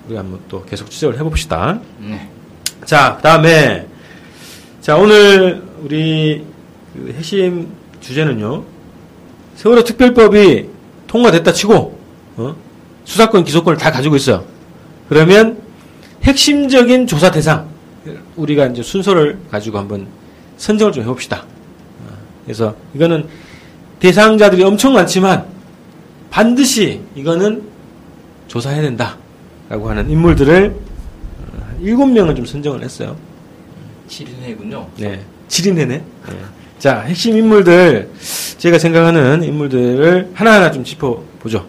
우리 한번 또 계속 추적을 해봅시다. 네. 자, 그다음에 자 오늘 우리 그 핵심 주제는요. 세월호 특별법이 통과됐다 치고 어? 수사권 기소권을 다 가지고 있어요. 그러면 핵심적인 조사 대상 우리가 이제 순서를 가지고 한번 선정을 좀 해봅시다. 어, 그래서 이거는 대상자들이 엄청 많지만 반드시 이거는 조사해야 된다라고 하는 인물들을 어, 일곱 명을 좀 선정을 했어요. 7인회군요. 네. 7인회네. 네. 자, 핵심 인물들, 제가 생각하는 인물들을 하나하나 좀 짚어보죠.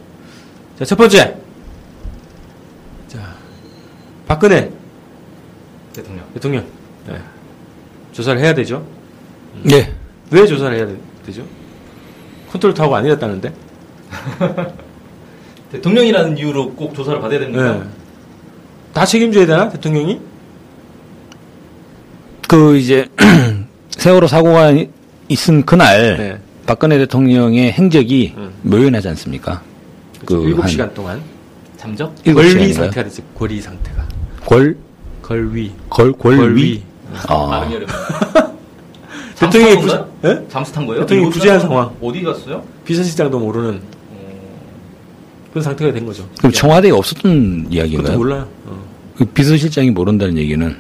자, 첫 번째. 자, 박근혜 대통령. 대통령. 네. 조사를 해야 되죠. 네. 왜 조사를 해야 되- 되죠? 컨트롤 타워가 아니었다는데? 대통령이라는 이유로 꼭 조사를 받아야 됩니까? 네. 다 책임져야 되나? 대통령이? 그 이제 세월호 사고가 이- 있은 그날 네. 박근혜 대통령의 행적이 음. 묘연하지 않습니까? 그 일곱 한 시간 동안. 잠적? 권리? 상태가 됐어요. 권리 상태가. 권, 걸위. 걸, 권위. 권위. 아, 여름. 대통령이 잠수 탄 부- 건가요? 예? 잠수 탄 거예요? 대통령이 부재한 상황. 어디 갔어요? 비서실장도 모르는 그런 상태가 된 거죠. 그럼 청와대에 없었던 이야기인가요? 몰라요. 어. 그 비서실장이 모른다는 얘기는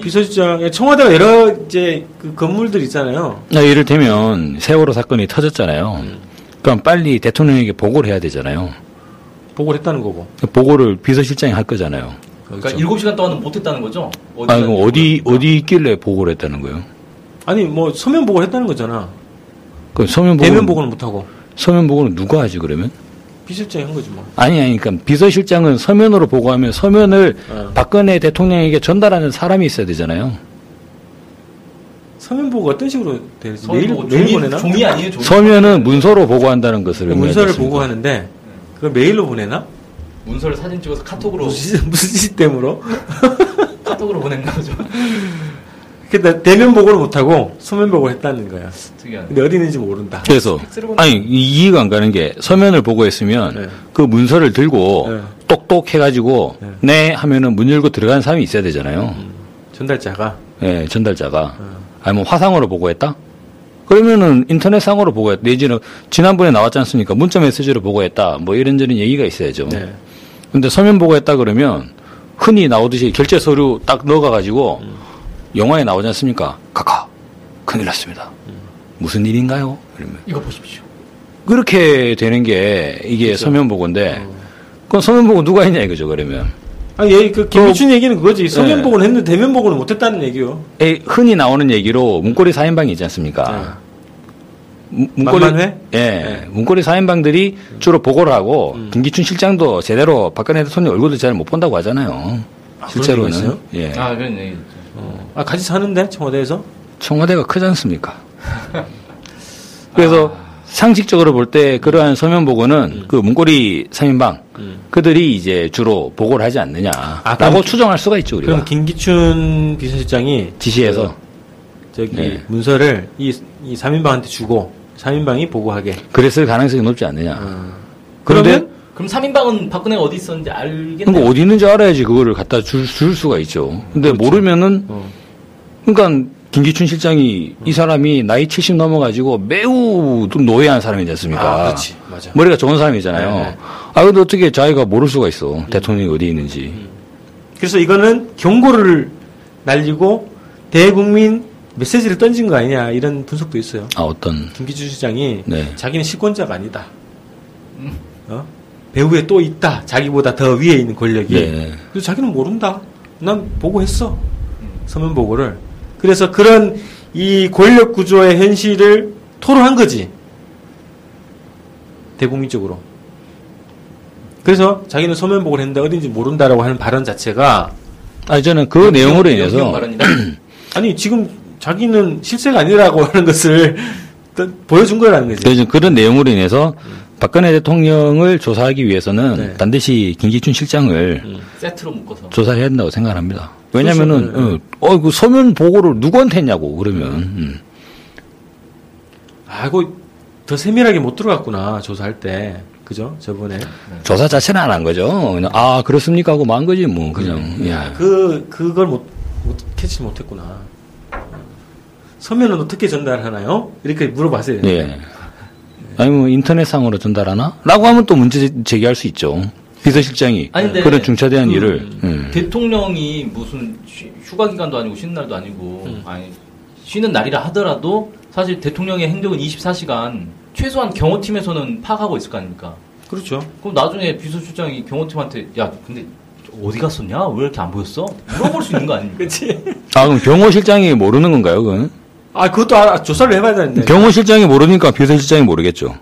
비서실장, 청와대가 여러 이제 그 건물들 있잖아요. 아, 예를 들면 세월호 사건이 터졌잖아요. 그럼 빨리 대통령에게 보고를 해야 되잖아요. 보고를 했다는 거고. 그 보고를 비서실장이 할 거잖아요. 그러니까 그렇죠. 7시간 동안은 못 했다는 거죠? 어디 아, 그럼 어디. 어디 있길래 보고를 했다는 거예요? 아니, 뭐, 서면 보고를 했다는 거잖아. 그 서면 보고 대면 보고는 못 하고. 서면 보고는 누가 하지 그러면? 비서실장이 한 거지 뭐. 아니 아니 그러니까 비서실장은 서면으로 보고하면 서면을 어. 박근혜 대통령에게 전달하는 사람이 있어야 되잖아요. 서면 보고 어떤 식으로 되지? 메일, 뭐 메일 종이, 보내나? 종이 아니에요? 종이? 서면은 문서로 보고한다는 것을 문서를 의미하지 않습니까? 보고하는데, 그걸 메일로 보내나? 문서를 사진 찍어서 카톡으로 무슨, 시- 무슨 시스템으로? 카톡으로 보낸 거죠. 그러니까 대면 보고를 못하고 서면 보고를 했다는 거야. 특이한. 근데 어디 있는지 모른다. 그래서 아니 이- 이해가 안 가는 게 서면을 보고 했으면 네. 그 문서를 들고 네. 똑똑 해가지고 네. 네 하면은 문 열고 들어가는 사람이 있어야 되잖아요. 전달자가. 예, 전달자가 아니면 화상으로 보고했다? 그러면은 인터넷상으로 보고했다. 내지는 지난번에 나왔지 않습니까? 문자 메시지로 보고했다. 뭐 이런저런 얘기가 있어야죠. 네. 근데 서면 보고했다 그러면 흔히 나오듯이 결제 서류 딱 넣어가가지고 영화에 나오지 않습니까? 카카 큰일 났습니다. 무슨 일인가요? 그러면 이거 보십시오. 그렇게 되는 게 이게 그렇죠. 서면 보고인데 어. 그건 서면 보고 누가 했냐 이거죠 그러면 아, 얘, 그, 김미춘 얘기는 그거지. 서면 네. 보고는 했는데 대면 보고는 못했다는 얘기요. 에, 흔히 나오는 얘기로 문고리 사인방이 있지 않습니까? 문- 문고리 만만회? 예, 네. 문고리 사인방들이 주로 보고를 하고 김기춘 실장도 제대로 박근혜 대통령 얼굴도 잘 못 본다고 하잖아요. 아, 실제로는 있어요? 예, 아, 그런 얘기. 아, 같이 사는데, 청와대에서? 청와대가 크지 않습니까? 그래서 아. 상식적으로 볼 때 그러한 서면 보고는 음. 그 문고리 사인방 그들이 이제 주로 보고를 하지 않느냐라고 아, 추정할 수가 있죠 우리가 그럼 김기춘 비서실장이 지시해서 저기 네. 문서를 이, 이 3인방한테 주고 3인방이 보고하게. 그랬을 가능성이 높지 않느냐. 어. 그런데 그럼 3인방은 박근혜가 어디 있었는지 알겠네요. 그러니까 어디 있는지 알아야지 그거를 갖다 줄, 줄 수가 있죠. 근데 그렇죠. 모르면은 어. 그러니까 김기춘 실장이 이 사람이 나이 70 넘어가지고 매우 좀 노예한 사람이지 않습니까? 아, 그렇지. 맞아. 머리가 좋은 사람이잖아요. 네, 네. 아, 근데 어떻게 자기가 모를 수가 있어. 대통령이 어디 있는지. 그래서 이거는 경고를 날리고 대국민 메시지를 던진 거 아니냐 이런 분석도 있어요. 아, 어떤. 김기춘 시장이 네. 자기는 실권자가 아니다. 어? 배후에 또 있다. 자기보다 더 위에 있는 권력이. 네. 그래서 자기는 모른다. 난 보고했어. 서면 보고를. 그래서 그런 이 권력 구조의 현실을 토로한 거지. 대국민적으로. 그래서 자기는 서면 보고를 했는데 어딘지 모른다라고 하는 발언 자체가 아니, 저는 그 내용으로 인해서. 아니 지금 자기는 실세가 아니라고 하는 것을 또 보여준 거라는 거지. 그래서 그런 내용으로 인해서 박근혜 대통령을 조사하기 위해서는 네. 반드시 김기춘 실장을 세트로 묶어서. 조사해야 된다고 생각합니다. 왜냐면은, 그렇죠. 어, 어, 그 서면 보고를 누구한테 했냐고, 그러면. 음. 아이고 더 세밀하게 못 들어갔구나 조사할 때 그죠 저번에 조사 자체는 안 한 거죠. 그냥 아 그렇습니까 하고 만 거지 뭐 그냥. 야. 그 그걸 못, 못 캐치 못했구나. 서면은 어떻게 전달하나요? 이렇게 물어봤어요. 예. 아니 뭐 인터넷상으로 전달하나? 라고 하면 또 문제 제기할 수 있죠. 비서실장이 아니, 근데 그런 중차대한 그 일을 음. 대통령이 무슨 쉬- 휴가 기간도 아니고 쉬는 날도 아니고 아니 쉬는 날이라 하더라도 사실 대통령의 행적은 24시간 최소한 경호팀에서는 파악하고 있을 거 아닙니까? 그렇죠. 그럼 나중에 비서실장이 경호팀한테 야 근데 어디 갔었냐? 왜 이렇게 안 보였어? 물어볼 수 있는 거 아닙니까? 그렇지. 아 그럼 경호실장이 모르는 건가요? 그건? 아 그것도 알아- 조사를 해봐야 되는데. 경호실장이 모르니까 비서실장이 모르겠죠.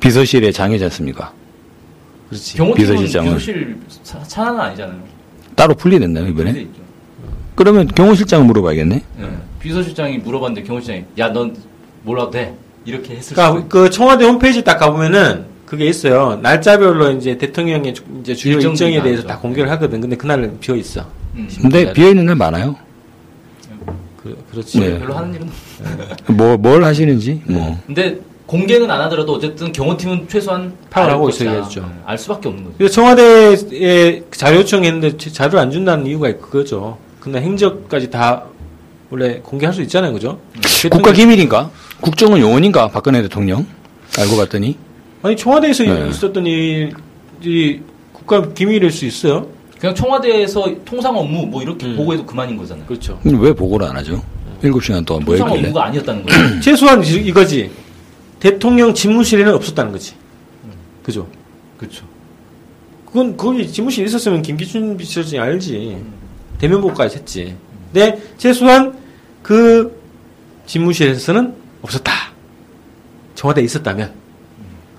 비서실의 장이지 않습니까? 그렇지. 비서실장은. 비서실 차- 차는 아니잖아요. 따로 분리됐나요 돼 이번에? 있죠. 그러면 경호실장 물어봐야겠네. 예. 비서실장이 물어봤는데 경호실장이 야 넌 몰라도 돼 이렇게 했을 그러니까. 그 청와대 홈페이지 딱 가보면은 그게 있어요. 날짜별로 이제 대통령의 주- 이제 주요 일정에 대해서 나오죠. 다 공개를 하거든. 근데 그날은 비어 있어. 음. 근데 비어 있는 날 많아요. 그, 그렇지. 네. 별로 하는 일은 뭐 뭘 하시는지 뭐. 근데 공개는 안 하더라도 어쨌든 경호팀은 최소한 파악을 알 하고 것이다. 있어야겠죠. 네, 알 수밖에 없는 거죠. 그래서 청와대에 자료 요청했는데 자- 자료를 안 준다는 이유가 그거죠. 그날 행적까지 다 원래 공개할 수 있잖아요, 그죠? 국가 기밀인가? 국정원 요원인가? 박근혜 대통령 알고 봤더니 아니 청와대에서 네. 있었던 일이 국가 기밀일 수 있어요. 그냥 청와대에서 통상 업무 뭐 이렇게 음. 보고해도 그만인 거잖아요. 그렇죠. 왜 보고를 안 하죠? 일곱 시간 동안 뭐 통상 했길래? 업무가 아니었다는 거예요. 최소한 이- 이거지. 대통령 집무실에는 없었다는 거지. 그죠? 그렇죠. 그건 거기 집무실에 있었으면 김기춘 비서실장이 알지. 대면 보고까지 했지. 근데 최소한 그 집무실에서는 없었다. 청와대에 있었다면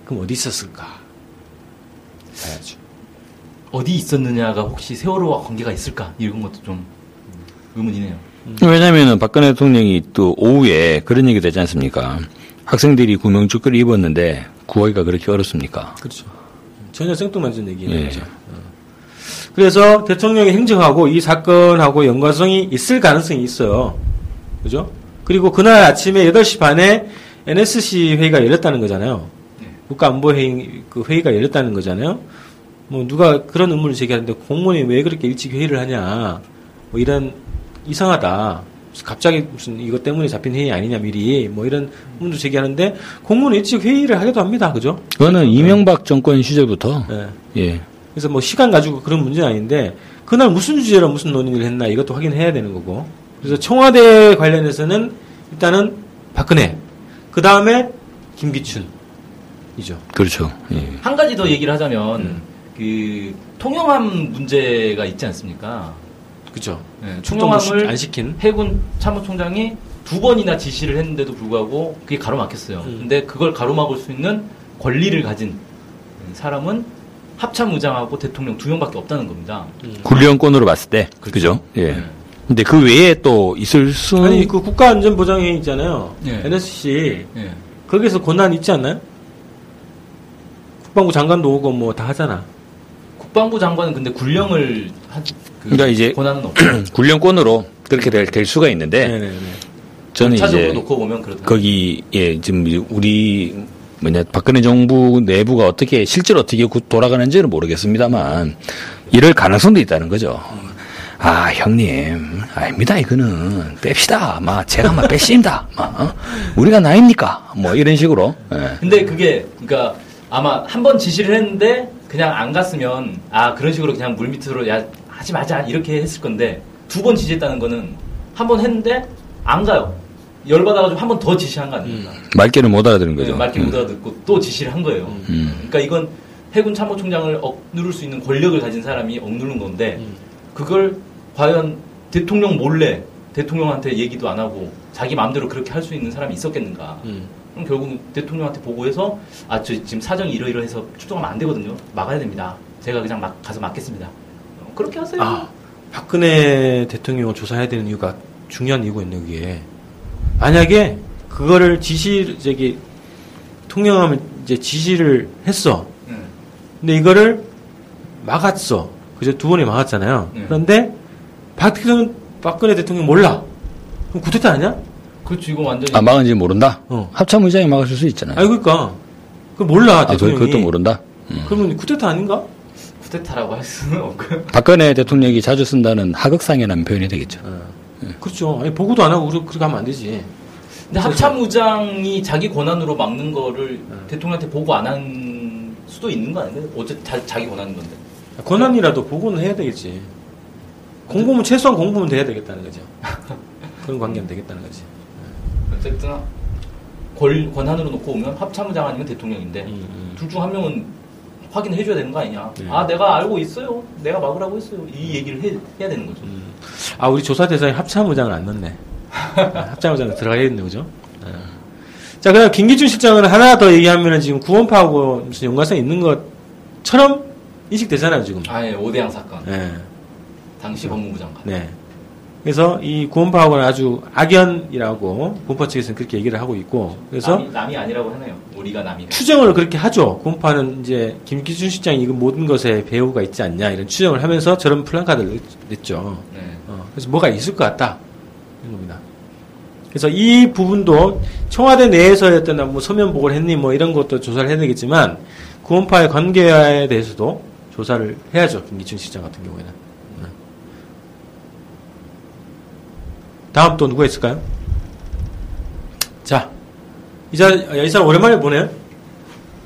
그럼 어디 있었을까? 봐야죠. 어디 있었느냐가 혹시 세월호와 관계가 있을까 이런 것도 좀 의문이네요. 왜냐면은 박근혜 대통령이 또 오후에 그런 얘기 되지 않습니까? 학생들이 구명조끼를 입었는데 구하기가 그렇게 어렵습니까? 그렇죠. 전혀 생뚱맞은 얘기예요. 예. 그죠? 어. 그래서 대통령의 행정하고 이 사건하고 연관성이 있을 가능성이 있어요. 그죠? 그리고 그날 아침에 8시 반에 NSC 회의가 열렸다는 거잖아요. 네. 국가안보회의 그 회의가 열렸다는 거잖아요. 뭐 누가 그런 의문을 제기하는데 공무원이 왜 그렇게 일찍 회의를 하냐. 뭐 이런 이상하다. 갑자기 무슨 이것 때문에 잡힌 회의 아니냐 미리 뭐 이런 의문도 제기하는데 공무원 일찍 회의를 하기도 합니다. 그죠? 그거는 이명박 정권 시절부터 예. 예. 그래서 뭐 시간 가지고 그런 문제는 아닌데 그날 무슨 주제로 무슨 논의를 했나 이것도 확인해야 되는 거고. 그래서 청와대 관련해서는 일단은 박근혜, 그 다음에 김기춘이죠. 그렇죠. 예. 한 가지 더 얘기를 하자면 음. 그 통영함 문제가 있지 않습니까? 그죠. 네, 통영함을 안 시킨. 해군 참모총장이 두 번이나 지시를 했는데도 불구하고 그게 가로막혔어요. 음. 근데 그걸 가로막을 수 있는 권리를 가진 사람은 합참의장하고 대통령 두 명밖에 없다는 겁니다. 군령권으로 봤을 때 그죠? 예. 네. 근데 그 외에 또 있을 수 아니 그 국가안전보장회의 있잖아요. 예. NSC 예. 거기서 권한 있지 않나요? 국방부 장관도 오고 뭐 다 하잖아. 국방부 장관은 근데 군령을 한 그 그러니까 이제 권한은 없고 군령권으로 그렇게 될, 될 수가 있는데 네네네. 저는 차적으로 이제 놓고 보면 그렇다. 거기 예 지금 우리 뭐냐 박근혜 정부 내부가 어떻게 실제로 어떻게 구- 돌아가는지는 모르겠습니다만 이럴 가능성도 있다는 거죠. 아 형님 아닙니다 이거는 뺍시다 막 제가 막 뺐습니다 막 어? 우리가 나입니까 뭐 이런 식으로 예. 근데 그게 그러니까 아마 한 번 지시를 했는데 그냥 안 갔으면 아 그런 식으로 그냥 물 밑으로 야 하지 마자 이렇게 했을 건데 두 번 지시했다는 거는 한 번 했는데 안 가요. 열 받아가지고 한 번 더 지시한 거 아닙니까? 말귀를 못 알아듣는 거죠. 네, 말귀 못 알아듣고 또 지시를 한 거예요. 음. 그러니까 이건 해군 참모총장을 억누를 수 있는 권력을 가진 사람이 억누른 건데 음. 그걸 과연 대통령 몰래 대통령한테 얘기도 안 하고 자기 마음대로 그렇게 할 수 있는 사람이 있었겠는가? 음. 그럼 결국 대통령한테 보고해서 아 저 지금 사정이 이러이러해서 출동하면 안 되거든요. 막아야 됩니다. 제가 그냥 막 가서 막겠습니다. 어, 그렇게 하세요. 아, 박근혜 대통령을 조사해야 되는 이유가 중요한 이유가 있는 게 만약에 그거를 지시 저기 통영하면 이제 지시를 했어. 네. 근데 이거를 막았어. 그죠? 두 번이 막았잖아요. 네. 그런데 박 대통령, 박근혜 대통령 몰라. 그럼 구태타 아니야? 그렇죠. 이거 완전히 아, 막은지 모른다? 어. 합참 의장이 막았을 수 있잖아요. 아니 그러니까 그 몰라 아, 그, 대통령이. 그것도 모른다? 그러면 쿠데타 아닌가? 쿠데타라고 할 수는 없고요. 박근혜 대통령이 자주 쓴다는 하극상이라는 표현이 되겠죠. 그렇죠. 아니 보고도 안 하고 그렇게 하면 안 되지. 근데 합참의장이 자기 권한으로 막는 거를 대통령한테 보고 안 한 수도 있는 거 아닌가요? 어쨌든 자, 자기 권한인 건데. 권한이라도 보고는 해야 되겠지. 공부면 최소한 공부는 돼야 되겠다는 거죠. 그런 관계는 되겠다는 거지. 어쨌든 권, 권한으로 놓고 오면 합참의장 아니면 대통령인데 음, 음. 둘중 한 명은 확인해 줘야 되는 거 아니냐. 네. 아 내가 알고 있어요. 내가 막으라고 했어요. 이 얘기를 해, 해야 되는 거죠. 아 우리 조사 대상에 합참의장을 안 넣네. 합참의장 들어가야겠네, 그죠? 예. 자, 그다음 김기준 실장은 하나 더 얘기하면은 지금 구원파하고 무슨 연관성 있는 것처럼 인식되잖아요, 지금. 아 예 오대양 사건. 예. 당시 법무부 장관. 네. 그래서 이 구원파하고는 아주 악연이라고 구원파 측에서는 그렇게 얘기를 하고 있고, 그래서 남이, 남이 아니라고 하네요. 우리가 남이. 추정을 그렇게 하죠. 구원파는 이제 김기준 실장이 이거 모든 것에 배후가 있지 않냐 이런 추정을 하면서 저런 플랜카드를 냈죠. 네. 어, 그래서 뭐가 있을 것 같다. 이런 겁니다. 그래서 이 부분도 청와대 내에서였던 뭐 서면 보고를 했니 뭐 이런 것도 조사를 해야 되겠지만 구원파의 관계에 대해서도 조사를 해야죠. 김기춘 시장 같은 경우에는. 네. 다음 또 누가 있을까요? 자, 이, 자, 이 사람 오랜만에 보네요.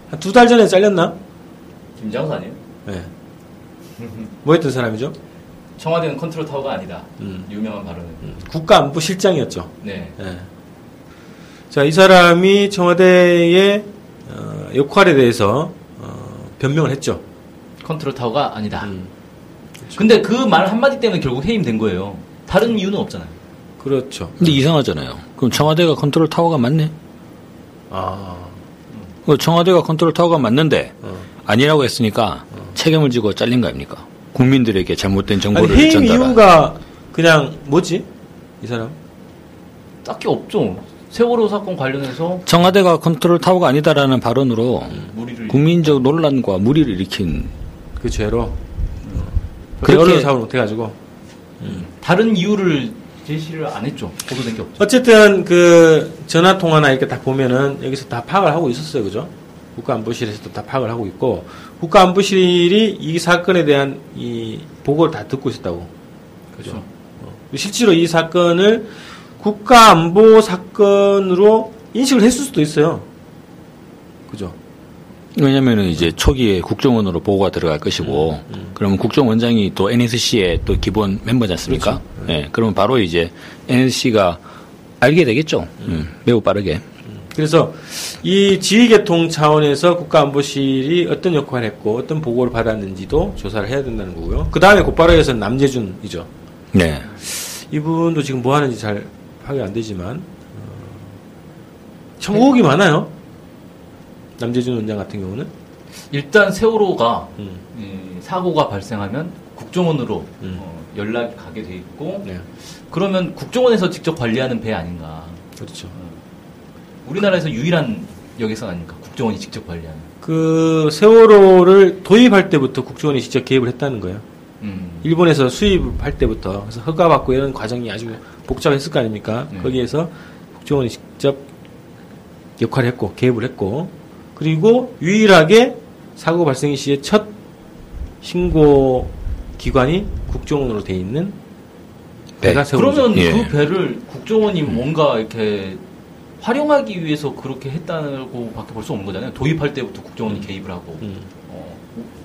한 두 달 전에 잘렸나? 김장수 아니에요? 네. 뭐 했던 사람이죠? 청와대는 컨트롤 타워가 아니다. 음. 유명한 발언을. 국가안보실장이었죠. 네. 예. 자, 이 사람이 청와대의 어, 역할에 대해서 어, 변명을 했죠. 컨트롤 타워가 아니다. 음, 근데 그 말 한마디 때문에 결국 해임된 거예요. 다른 이유는 없잖아요. 그렇죠. 근데 이상하잖아요. 그럼 청와대가 컨트롤 타워가 맞네? 아, 어, 청와대가 컨트롤 타워가 맞는데 어. 아니라고 했으니까 책임을 지고 잘린 거 아닙니까? 국민들에게 잘못된 아니, 정보를 해임 전달한. 이유가 그냥 뭐지? 이 사람? 딱히 없죠. 세월호 사건 관련해서 청와대가 컨트롤 타워가 아니다라는 발언으로 물의를 국민적 논란과 물의를 일으킨 그 죄로. 그렇게- 그렇게 사업을 못해가지고. 다른 이유를 제시를 안 했죠. 보도된 게 없죠. 어쨌든 그 전화 통화나 이렇게 다 보면은 여기서 다 파악을 하고 있었어요, 그죠? 국가안보실에서도 다 파악을 하고 있고 국가안보실이 이 사건에 대한 이 보고를 다 듣고 있었다고. 그렇죠. 실제로 이 사건을 국가안보 사건으로 인식을 했을 수도 있어요. 그죠? 왜냐면은 이제 초기에 국정원으로 보고가 들어갈 것이고, 그러면 국정원장이 또 NSC의 또 기본 멤버지 않습니까? 예, 그러면 바로 이제 NSC가 알게 되겠죠. 음, 매우 빠르게. 그래서 이 지휘계통 차원에서 국가안보실이 어떤 역할을 했고 어떤 보고를 받았는지도 조사를 해야 된다는 거고요. 그 다음에 곧바로 해서 남재준이죠. 네. 이분도 지금 뭐 하는지 잘 파악이 안 되지만 어, 참 의혹이 많아요. 남재준 원장 같은 경우는 일단 세월호가 음, 이 사고가 발생하면 국정원으로 음. 어, 연락이 가게 돼 있고 네, 그러면 국정원에서 직접 관리하는 배 아닌가. 그렇죠. 우리나라에서 유일한 여객선 아닙니까? 국정원이 직접 관리하는. 그 세월호를 도입할 때부터 국정원이 직접 개입을 했다는 거예요. 음. 일본에서 수입할 때부터 그래서 허가받고 이런 과정이 아주 복잡했을 거 아닙니까? 네. 거기에서 국정원이 직접 역할을 했고 개입을 했고 그리고 유일하게 사고 발생 시에 첫 신고 기관이 국정원으로 돼 있는 배가 세월호죠. 그러면 예. 그 배를 국정원이 뭔가 이렇게 활용하기 위해서 그렇게 했다고 밖에 볼 수 없는 거잖아요. 도입할 때부터 국정원이 개입을 하고, 음. 어,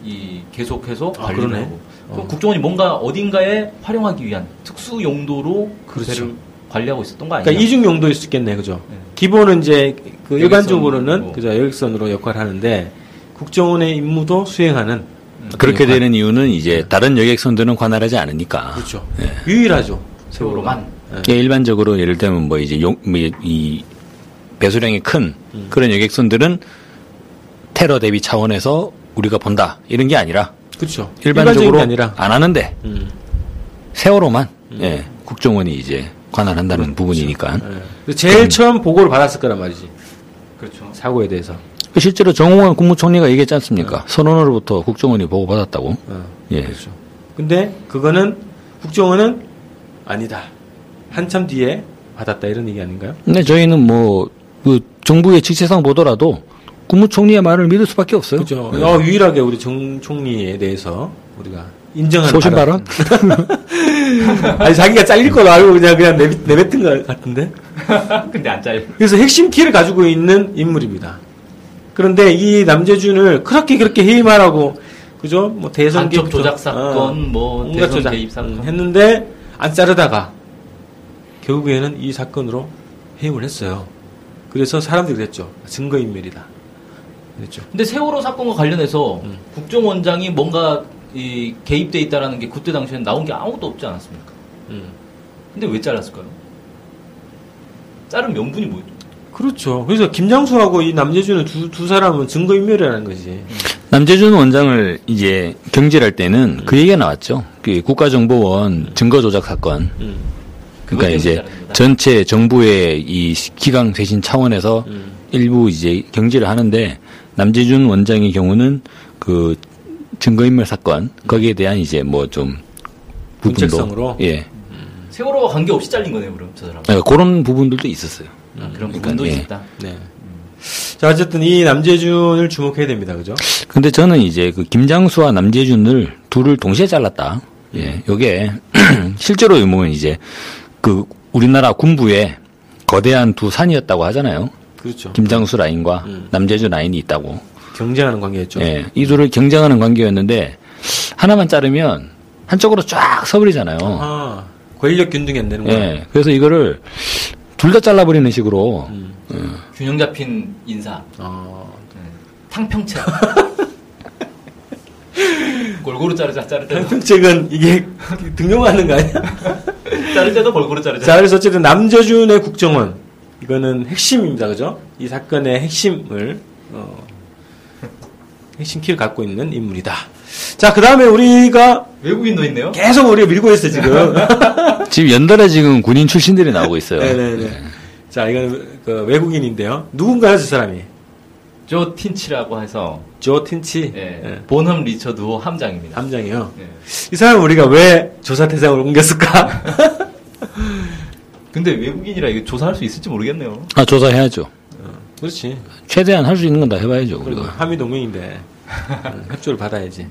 이 계속해서 아, 관리를 그러네. 하고. 어. 그럼 국정원이 뭔가 어딘가에 활용하기 위한 특수 용도로 그 그렇죠. 배를 관리하고 있었던 거 아니냐? 그러니까 이중 용도일 수 있겠네, 그죠? 네. 기본은 이제 그. 일반적으로는 그죠 여객선으로 역할을 하는데 국정원의 임무도 수행하는 그렇게 역할. 되는 이유는 이제 다른 여객선들은 관할하지 않으니까. 그렇죠. 예. 유일하죠. 세월호만. 예. 예, 일반적으로 예를 들면 뭐 이제 용, 뭐 이 배수량이 큰 음. 그런 여객선들은 테러 대비 차원에서 우리가 본다 이런 게 아니라 그렇죠. 일반적으로 아니라 안 하는데 음. 세월호만 예, 국정원이 이제 관할한다는 그렇죠. 부분이니까 예. 제일 처음 보고를 받았을 거란 말이지. 그렇죠. 사고에 대해서. 실제로 정홍원 국무총리가 얘기했지 않습니까? 선언으로부터 국정원이 보고받았다고. 어, 예. 그렇죠. 근데 그거는 국정원은 아니다. 한참 뒤에 받았다 이런 얘기 아닌가요? 근데 저희는 뭐, 그 정부의 직세상 보더라도 국무총리의 말을 믿을 수밖에 없어요. 그죠. 네. 어, 유일하게 우리 정 총리에 대해서 우리가 인정하는 소신 발언? 아니 자기가 잘릴 걸 알고 그냥 그냥 내뱉, 내뱉은 것 같은데. 근데 안 잘려. 그래서 핵심 키를 가지고 있는 인물입니다. 그런데 이 남재준을 그렇게 그렇게 해임하라고 그죠? 뭐 대선 개입부터, 조작 사건, 뭐 온갖 대선 조작, 개입 사건. 음, 했는데 안 자르다가 결국에는 이 사건으로 해임을 했어요. 그래서 사람들이 그랬죠. 증거 인멸이다. 그랬죠. 근데 세월호 사건과 관련해서 음. 국정원장이 뭔가 이 개입돼 있다라는 게 그때 당시에는 나온 게 아무것도 없지 않았습니까? 음. 근데 왜 잘랐을까요? 자른 명분이 뭐였죠? 그렇죠. 그래서 김장수하고 이 남재준은 두, 두 사람은 증거인멸이라는 거지. 남재준 원장을 이제 경질할 때는 그 얘기가 나왔죠. 그 국가정보원 증거조작 사건. 음. 그러니까 이제. 전체 정부의 이 기강 쇄신 차원에서 음. 일부 이제 경질을 하는데 남재준 원장의 경우는 그 증거인멸 사건 거기에 대한 이제 뭐 좀 부분도? 예 세월호와 관계 없이 잘린 거네요, 그럼 저 사람. 네, 그런 부분들도 있었어요. 아, 그런 그러니까, 부분도 예. 있었다. 네. 자, 어쨌든 이 남재준을 주목해야 됩니다. 그죠? 근데 저는 이제 그 김장수와 남재준을 둘을 동시에 잘랐다. 예, 요게 실제로 의문은 이제 그 우리나라 군부의 거대한 두 산이었다고 하잖아요. 그렇죠. 김장수 라인과 음. 남재준 라인이 있다고. 경쟁하는 관계였죠. 예, 이 둘을 경쟁하는 관계였는데 하나만 자르면 한쪽으로 쫙 서버리잖아요. 아, 권력 균등이 안 되는 거야. 예, 그래서 이거를 둘 다 잘라버리는 식으로 음. 균형 잡힌 인사. 어, 네. 탕평채. 골고루 자르자, 때도. 평책은 이게 등용하는 거 아니야? 자를 때도 골고루 자르자. 자, 그래서 어쨌든 남재준의 국정원. 이거는 핵심입니다. 그죠? 이 사건의 핵심을, 어, 핵심 키를 갖고 있는 인물이다. 자, 그 다음에 우리가 외국인도 있네요. 계속 우리가 밀고 있어, 지금. 지금 연달아 지금 군인 출신들이 나오고 있어요. 네네네. 자, 이거는 그 외국인인데요. 누군가요, 저 사람이? 조 틴치라고 해서 조 틴치. 예, 예. 본험 리처드 함장입니다. 함장이요. 예. 이 사람을 우리가 왜 조사 대상을 옮겼을까? 근데 외국인이라 이거 조사할 수 있을지 모르겠네요. 아, 조사해야죠. 그렇지. 최대한 할 수 있는 건 다 해봐야죠. 그리고 우리가. 한미 동맹인데 음, 협조를 받아야지.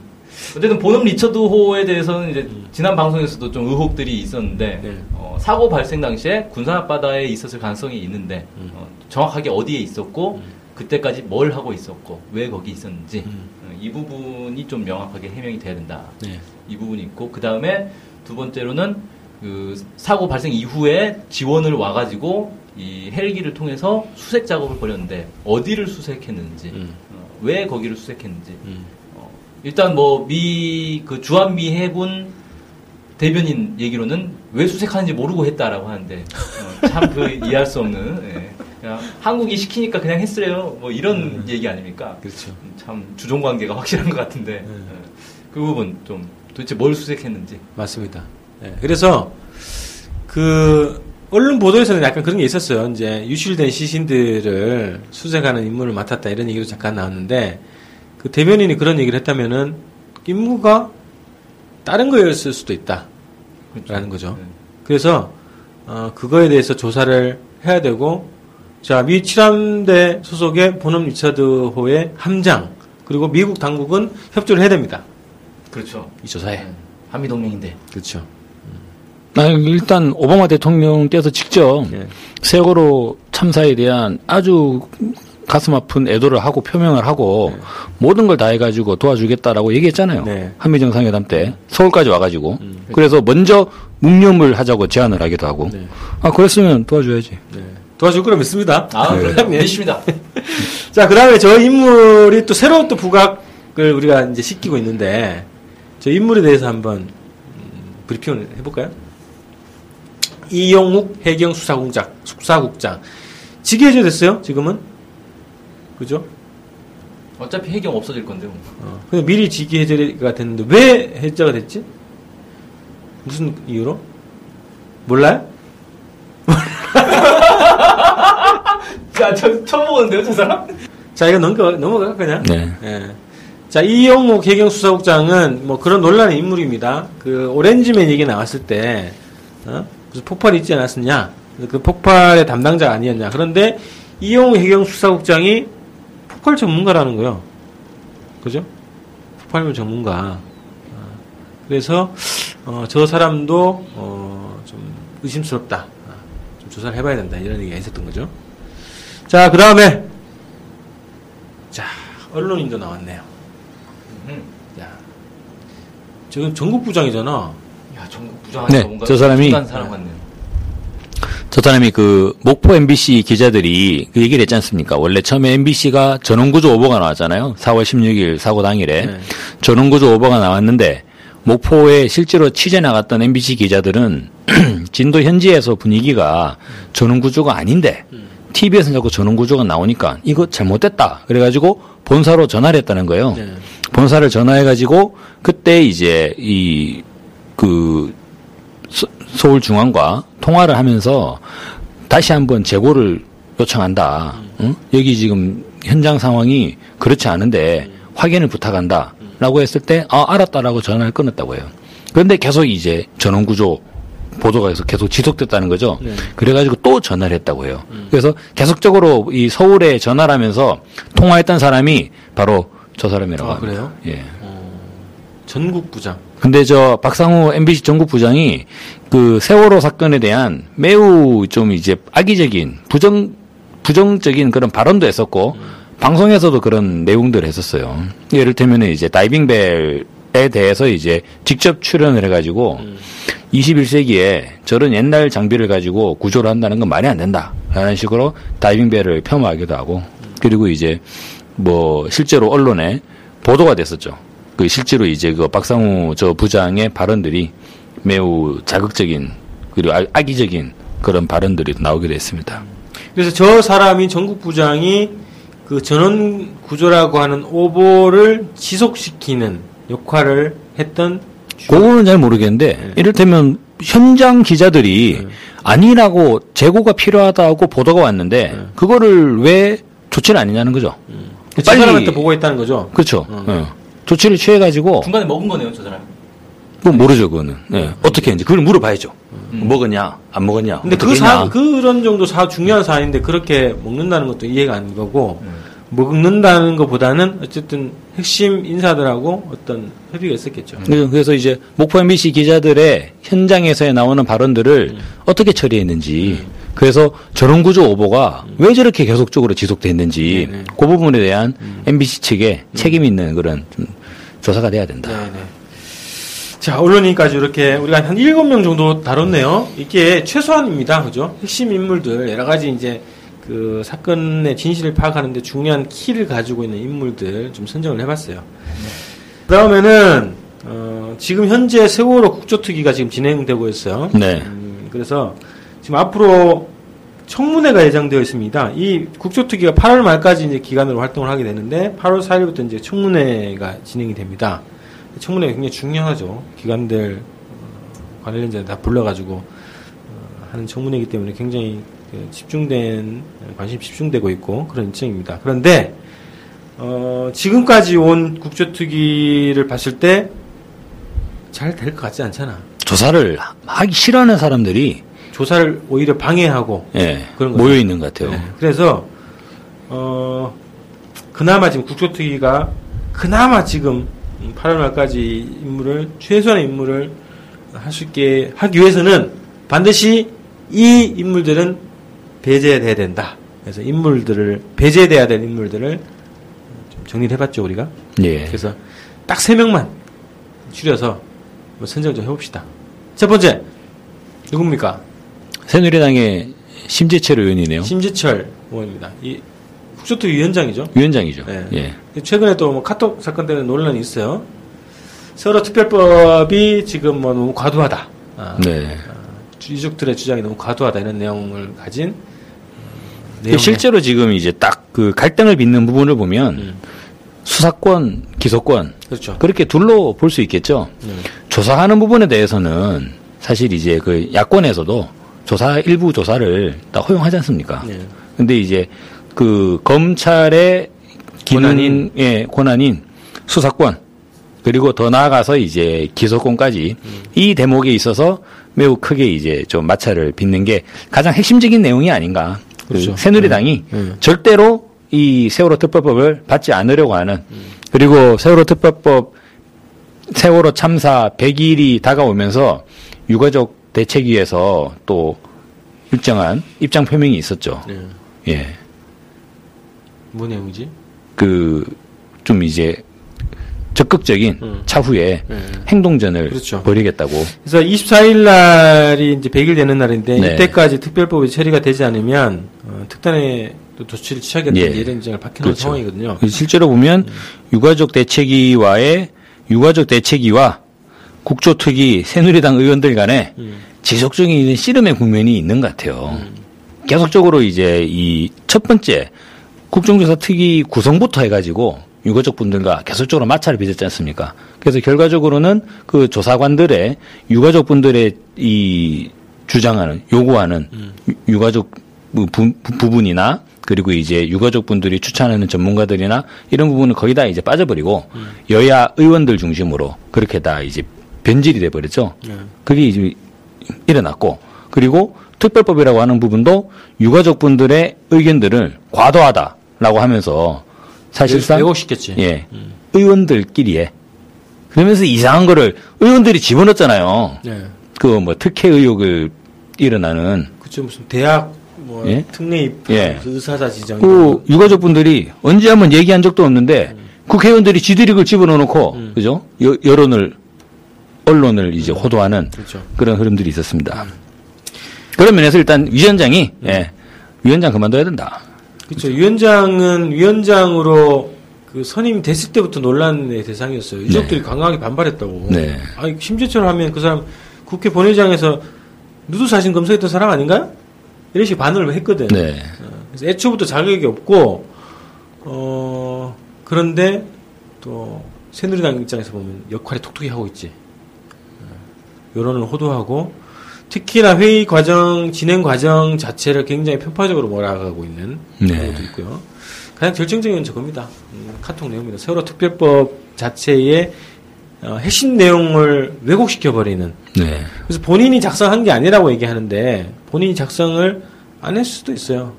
어쨌든 본험 리처드 호에 대해서는 이제 지난 방송에서도 좀 의혹들이 있었는데 네. 어, 사고 발생 당시에 군산 앞바다에 있었을 가능성이 있는데 음. 어, 정확하게 어디에 있었고 그때까지 뭘 하고 있었고 왜 거기 있었는지 음. 어, 이 부분이 좀 명확하게 해명이 돼야 된다. 네. 이 부분이 있고 그 다음에 두 번째로는 그 사고 발생 이후에 지원을 와가지고 이 헬기를 통해서 수색 작업을 벌였는데 어디를 수색했는지 음. 어, 왜 거기를 수색했는지 음. 어, 일단 뭐 미 그 주한미 해군 대변인 얘기로는 왜 수색하는지 모르고 했다라고 하는데 어, 참그 이해할 수 없는 예. 그냥 한국이 시키니까 그냥 했으래요 뭐 이런 얘기 아닙니까? 그렇죠. 음, 참 주종 관계가 확실한 것 같은데 음. 예. 그 부분 좀 도대체 뭘 수색했는지 맞습니다. 네, 그래서 그 언론 보도에서는 약간 그런 게 있었어요. 이제 유출된 시신들을 수색하는 임무를 맡았다 이런 얘기도 잠깐 나왔는데 그 대변인이 그런 얘기를 했다면은 임무가 다른 거였을 수도 있다라는 그렇죠. 거죠. 네. 그래서 어, 그거에 대해서 조사를 해야 되고 자 미 칠함대 소속의 본업 리처드호의 함장 그리고 미국 당국은 협조를 해야 됩니다. 그렇죠. 이 조사에. 네. 한미 동맹인데 그렇죠. 아, 일단 오바마 대통령 때서 직접 예. 세월호 참사에 대한 아주 가슴 아픈 애도를 하고 표명을 하고 모든 걸 다 해가지고 도와주겠다라고 얘기했잖아요. 네. 한미 정상회담 때 서울까지 와가지고 음. 그래서 먼저 묵념을 하자고 제안을 하기도 하고 네. 아 그랬으면 도와줘야지. 네. 도와줄 거라 믿습니다. 아 네. 그럼요 믿습니다. 자, 그 다음에 저 인물이 또 새로운 또 부각을 우리가 이제 시키고 있는데, 저 인물에 대해서 한번, 음, 브리핑을 해볼까요? 이용욱 해경 수사국장, 수사국장. 직위 해제 됐어요, 지금은? 그죠? 어차피 해경 없어질 건데요. 어, 근데 미리 직위 해제가 됐는데, 왜 해제가 됐지? 무슨 이유로? 몰라요? 자, 저 처음 보는데요, 저 사람? 자, 이거 넘겨, 넘어가, 그냥. 네. 예. 자, 이영목 해경 수사국장은 뭐 그런 논란의 인물입니다. 그 오렌지맨 얘기 나왔을 때, 어? 무슨 폭발이 있지 않았었냐? 그 폭발의 담당자가 아니었냐. 그런데 이용우 해경 수사국장이 폭발 전문가라는 거예요. 그죠? 폭발물 전문가. 아, 그래서 어, 저 사람도 어, 좀 의심스럽다. 아, 좀 조사를 해봐야 된다. 이런 얘기가 있었던 거죠. 자, 그 다음에 자 언론인도 나왔네요. 음. 야, 지금 전국 부장이잖아. 야, 전국 부장하니까 네, 뭔가 저 사람이- 사람 같네요. 저 사람이 그 목포 MBC 기자들이 그 얘기를 했지 않습니까? 원래 처음에 MBC가 전원구조 오보가 나왔잖아요. 4월 16일 사고 당일에 네. 전원구조 오보가 나왔는데 목포에 실제로 취재 나갔던 MBC 기자들은 진도 현지에서 분위기가 전원구조가 아닌데 TV에서 자꾸 전원구조가 나오니까 이거 잘못됐다. 그래가지고 본사로 전화를 했다는 거예요. 네. 본사를 전화해가지고 그때 이제 이 그 서울중앙과 통화를 하면서 다시 한번 재고를 요청한다. 응? 여기 지금 현장 상황이 그렇지 않은데 확인을 부탁한다. 라고 했을 때, 아, 알았다라고 전화를 끊었다고 해요. 그런데 계속 이제 전원구조 보도가 계속 계속 지속됐다는 거죠. 네. 그래가지고 또 전화를 했다고 해요. 그래서 계속적으로 이 서울에 전화를 하면서 통화했던 사람이 바로 저 사람이라고 아, 합니다. 그래요? 예. 전국 부장. 근데 저 박상우 MBC 전국 부장이 그 세월호 사건에 대한 매우 좀 이제 악의적인 부정 부정적인 그런 발언도 했었고 방송에서도 그런 내용들을 했었어요. 예를 들면 이제 다이빙벨에 대해서 이제 직접 출연을 해가지고 21세기에 저런 옛날 장비를 가지고 구조를 한다는 건 말이 안 된다. 라는 식으로 다이빙벨을 폄하하기도 하고 그리고 이제 뭐 실제로 언론에 보도가 됐었죠. 그 실제로 이제 그 박상우 저 부장의 발언들이 매우 자극적인 그리고 악- 악의적인 그런 발언들이 나오기도 했습니다. 그래서 저 사람이 전국 부장이 그 전원 구조라고 하는 오보를 지속시키는 역할을 했던 그거는 잘 모르겠는데 이를테면 현장 기자들이 아니라고 재고가 필요하다고 보도가 왔는데 그거를 왜 조치를 안 했냐는 거죠. 그 빨리- 사람한테 보고했다는 거죠. 그렇죠. 음. 예. 조치를 취해가지고 중간에 먹은 거네요, 저 사람. 그건 모르죠 그거는. 예. 어떻게 했는지 그걸 물어봐야죠. 먹었냐 안 먹었냐. 근데 그 사. 그런 정도 사, 중요한 사안인데 그렇게 먹는다는 것도 이해가 안 가고, 먹는다는 것보다는 어쨌든 핵심 인사들하고 어떤 협의가 있었겠죠. 그- 그래서 이제 목포 MBC 기자들의 현장에서 나오는 발언들을 어떻게 처리했는지 그래서 저런 구조 오보가 왜 저렇게 계속적으로 지속됐는지 네네. 그 부분에 대한 MBC 측에 책임 있는 그런 좀 조사가 돼야 된다. 네네. 자, 언론인까지 이렇게 우리가 한 일곱 명 정도 다뤘네요. 이게 최소한입니다. 그죠? 핵심 인물들, 여러 가지 이제 그 사건의 진실을 파악하는데 중요한 키를 가지고 있는 인물들 좀 선정을 해봤어요. 그 다음에는, 어, 지금 현재 세월호 국조특위가 지금 진행되고 있어요. 네. 음, 그래서 지금 앞으로 청문회가 예정되어 있습니다. 이 국조특위가 8월 말까지 이제 기간으로 활동을 하게 되는데 8월 4일부터 이제 청문회가 진행이 됩니다. 청문회가 굉장히 중요하죠. 기관들 어, 관련자들 다 불러가지고 어, 하는 청문회이기 때문에 굉장히 그 집중된 관심 집중되고 있고 그런 일정입니다. 그런데 어, 지금까지 온 국조특위를 봤을 때 잘 될 것 같지 않잖아. 조사를 하기 싫어하는 사람들이 조사를 오히려 방해하고 예, 그런. 모여 있는 것 같아요. 네. 그래서 어 그나마 지금 국조특위가 그나마 지금 8월 말까지 인물을 최소한의 인물을 할수 있게 하기 위해서는 반드시 이 인물들은 배제돼야 된다. 그래서 인물들을 배제돼야 될 인물들을 좀 정리를 해봤죠 우리가. 예. 그래서 딱 세 명만 추려서 뭐 선정 좀 해봅시다. 첫 번째 누굽니까? 새누리당의 심재철 의원이네요. 심지철 의원입니다. 이 국조특위 위원장이죠. 위원장이죠. 네. 예. 최근에 또 뭐 카톡 사건 때문에 논란이 있어요. 세월호 특별법이 지금 뭐 너무 과도하다. 아, 네. 유족들의 주장이 너무 과도하다 이런 내용을 가진 어, 내용의- 실제로 지금 이제 딱 그 갈등을 빚는 부분을 보면 음. 수사권, 기소권 그렇죠. 그렇게 둘로 볼 수 있겠죠. 네. 조사하는 부분에 대해서는 사실 이제 그 야권에서도 조사 일부 조사를 다 허용하지 않습니까? 네. 근데 이제 그 검찰의 기능인 예, 권한인 수사권 그리고 더 나아가서 이제 기소권까지 이 대목에 있어서 매우 크게 이제 좀 마찰을 빚는 게 가장 핵심적인 내용이 아닌가. 그 그렇죠. 새누리당이 네. 네. 절대로 이 세월호 특별법을 받지 않으려고 하는 그리고 세월호 특별법 세월호 참사 100일이 다가오면서 유가족 대책위에서 또 일정한 입장 표명이 있었죠. 네. 예. 뭐 내용이지? 그 좀 이제 적극적인 음. 차후에 네. 행동전을 그렇죠. 벌이겠다고. 그래서 24일 날이 이제 100일 되는 날인데 네. 이때까지 특별법이 처리가 되지 않으면 어, 특단의 또 조치를 취하겠다 예. 이런 입장을 밝혀놓은 그렇죠. 상황이거든요. 실제로 보면 유가족 대책위와의 유가족 대책위와 국조특위 새누리당 의원들 간에 음. 지속적인 씨름의 국면이 있는 것 같아요. 계속적으로 이제 이 첫 번째 국정조사 특위 구성부터 해가지고 유가족 분들과 계속적으로 마찰을 빚었지 않습니까? 그래서 결과적으로는 그 조사관들의 유가족 분들의 이 주장하는 요구하는 유- 유가족 부, 부- 부분이나 그리고 이제 유가족 분들이 추천하는 전문가들이나 이런 부분은 거의 다 이제 빠져버리고 여야 의원들 중심으로 그렇게 다 이제 변질이 돼 버렸죠. 네. 그게 이제 일어났고 그리고 특별법이라고 하는 부분도 유가족 분들의 의견들을 과도하다라고 하면서 사실상 왜곡시켰지. 예 의원들끼리에 그러면서 이상한 거를 의원들이 집어넣었잖아요. 네. 그뭐 특혜 의혹을 일어나는 그쵸 무슨 대학 뭐 예? 특례 입 예. 의사자 지정 그 유가족 분들이 언제 한번 얘기한 적도 없는데 국회의원들이 지들이 그걸 집어넣어놓고 음. 그죠 여, 여론을 언론을 이제 호도하는 그렇죠. 그런 흐름들이 있었습니다. 그런 면에서 일단 위원장이 예, 위원장 그만둬야 된다. 그렇죠. 위원장은 위원장으로 그 선임이 됐을 때부터 논란의 대상이었어요. 유족들이 강하게 반발했다고. 네. 아니 심재철 하면 그 사람 국회 본회의장에서 누수 사진 검사했던 사람 아닌가요? 이런 식으로 반응을 했거든. 네. 그래서 애초부터 자격이 없고 어 그런데 또 새누리당 입장에서 보면 역할이 톡톡히 하고 있지. 어, 여론을 호도하고 특히나 회의 과정 진행 과정 자체를 굉장히 편파적으로 몰아가고 있는 네. 경우도 있고요. 가장 결정적인 건 저겁니다. 음, 카톡 내용입니다. 세월호 특별법 자체의 어, 핵심 내용을 왜곡시켜 버리는 네. 그래서 본인이 작성한 게 아니라고 얘기하는데 본인이 작성을 안 했을 수도 있어요.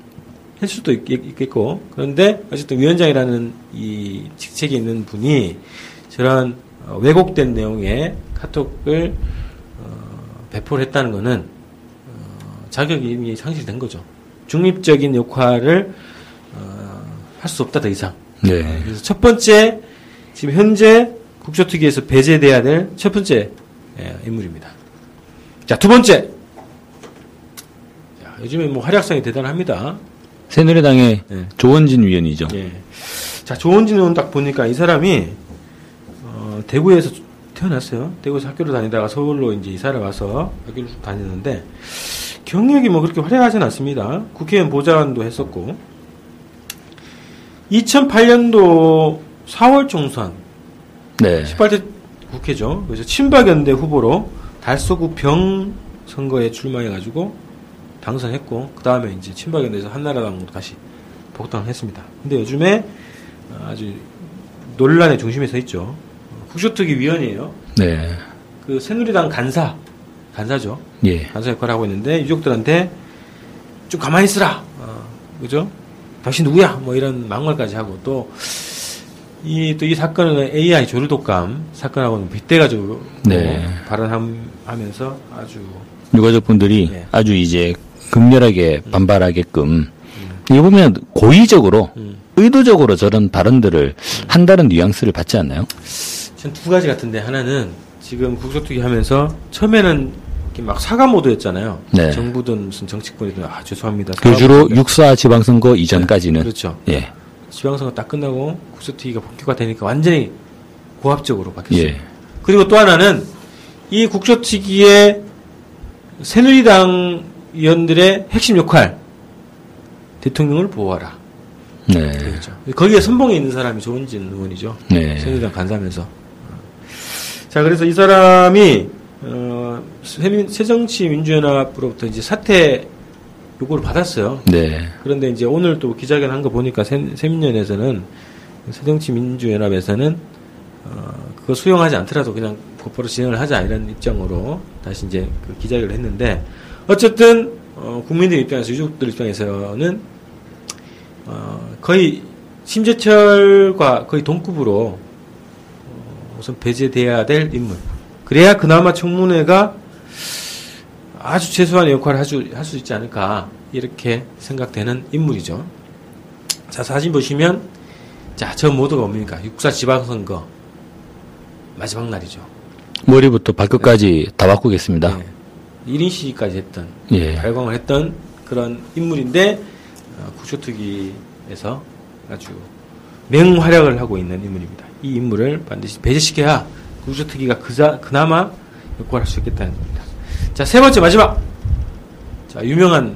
할 수도 있, 겠고 그런데 어쨌든 위원장이라는 이 직책이 있는 분이 저런 어, 왜곡된 내용의 카톡을 어, 배포를 했다는 것은 어, 자격이 이미 상실된 거죠. 중립적인 역할을 어, 할 수 없다 더 이상. 네. 그래서 첫 번째 지금 현재 국조특위에서 배제돼야 될 첫 번째 예, 인물입니다. 자, 두 번째. 자, 요즘에 뭐 활약상이 대단합니다. 새누리당의 예. 조원진 위원이죠. 예. 자, 조원진 의원 딱 보니까 이 사람이 어, 대구에서 태어났어요. 대구에서 학교를 다니다가 서울로 이제 이사를 와서 학교를 쭉 다녔는데 경력이 뭐 그렇게 화려하진 않습니다. 국회의원 보좌관도 했었고 2008년도 4월 총선 네. 18대 국회죠. 그래서 친박연대 후보로 달서구 병 선거에 출마해가지고 당선했고 그 다음에 이제 친박연대에서 한나라당으로 다시 복당을 했습니다. 근데 요즘에 아주 논란의 중심에 서 있죠. 국조특위 위원이에요. 네. 그 새누리당 간사 간사죠. 예. 간사 역할을 하고 있는데 유족들한테 좀 가만히 있으라. 어, 그죠? 당신 누구야? 뭐 이런 막말까지 하고 또 이 또이 사건은 AI 조류 독감 사건하고는 빗대가지고 네. 발언하면서 아주 유가족 분들이 예. 아주 이제 극렬하게 반발하게끔 이거 보면 고의적으로 음. 의도적으로 저런 발언들을 한다는 뉘앙스를 받지 않나요? 전 두 가지 같은데 하나는 지금 국소투기 하면서 처음에는 막 사과 모드였잖아요. 네. 정부든 무슨 정치권이든 아 죄송합니다. 그 주로 육사 지방선거 이전까지는 그렇죠. 예. 지방선거 딱 끝나고 국소투기가 본격화 되니까 완전히 고압적으로 바뀌었어요. 예. 그리고 또 하나는 이 국조특위의 새누리당 의원들의 핵심 역할 대통령을 보호하라. 네. 그렇죠. 거기에 선봉에 있는 사람이 조은진 의원이죠. 네. 새누리당 간사면서. 자, 그래서 이 사람이 어, 새정치민주연합으로부터 이제 사퇴 요구를 받았어요. 네. 그런데 이제 오늘 또 기자회견 한 거 보니까 새, 새민연에서는 새정치민주연합에서는 어, 그거 수용하지 않더라도 그냥 곧바로 진행을 하자 이런 입장으로 다시 이제 그 기자회견을 했는데 어쨌든 어, 국민들 입장에서 유족들 입장에서는 어, 거의 심재철과 거의 동급으로 어, 우선 배제돼야 될 인물. 그래야 그나마 청문회가 아주 최소한의 역할을 할 수 있지 않을까 이렇게 생각되는 인물이죠. 자 사진 보시면 자저 모두가 뭡니까? 육사 지방선거 마지막 날이죠. 머리부터 발끝까지 다 바꾸겠습니다. 네. 1인 시위까지 했던 예. 발광을 했던 그런 인물인데 어, 국조특위에서 아주 맹활약을 하고 있는 인물입니다. 이 인물을 반드시 배제시켜야 국조특위가 그자, 그나마 역할을 할수 있겠다는 겁니다. 자, 세 번째 마지막. 자, 유명한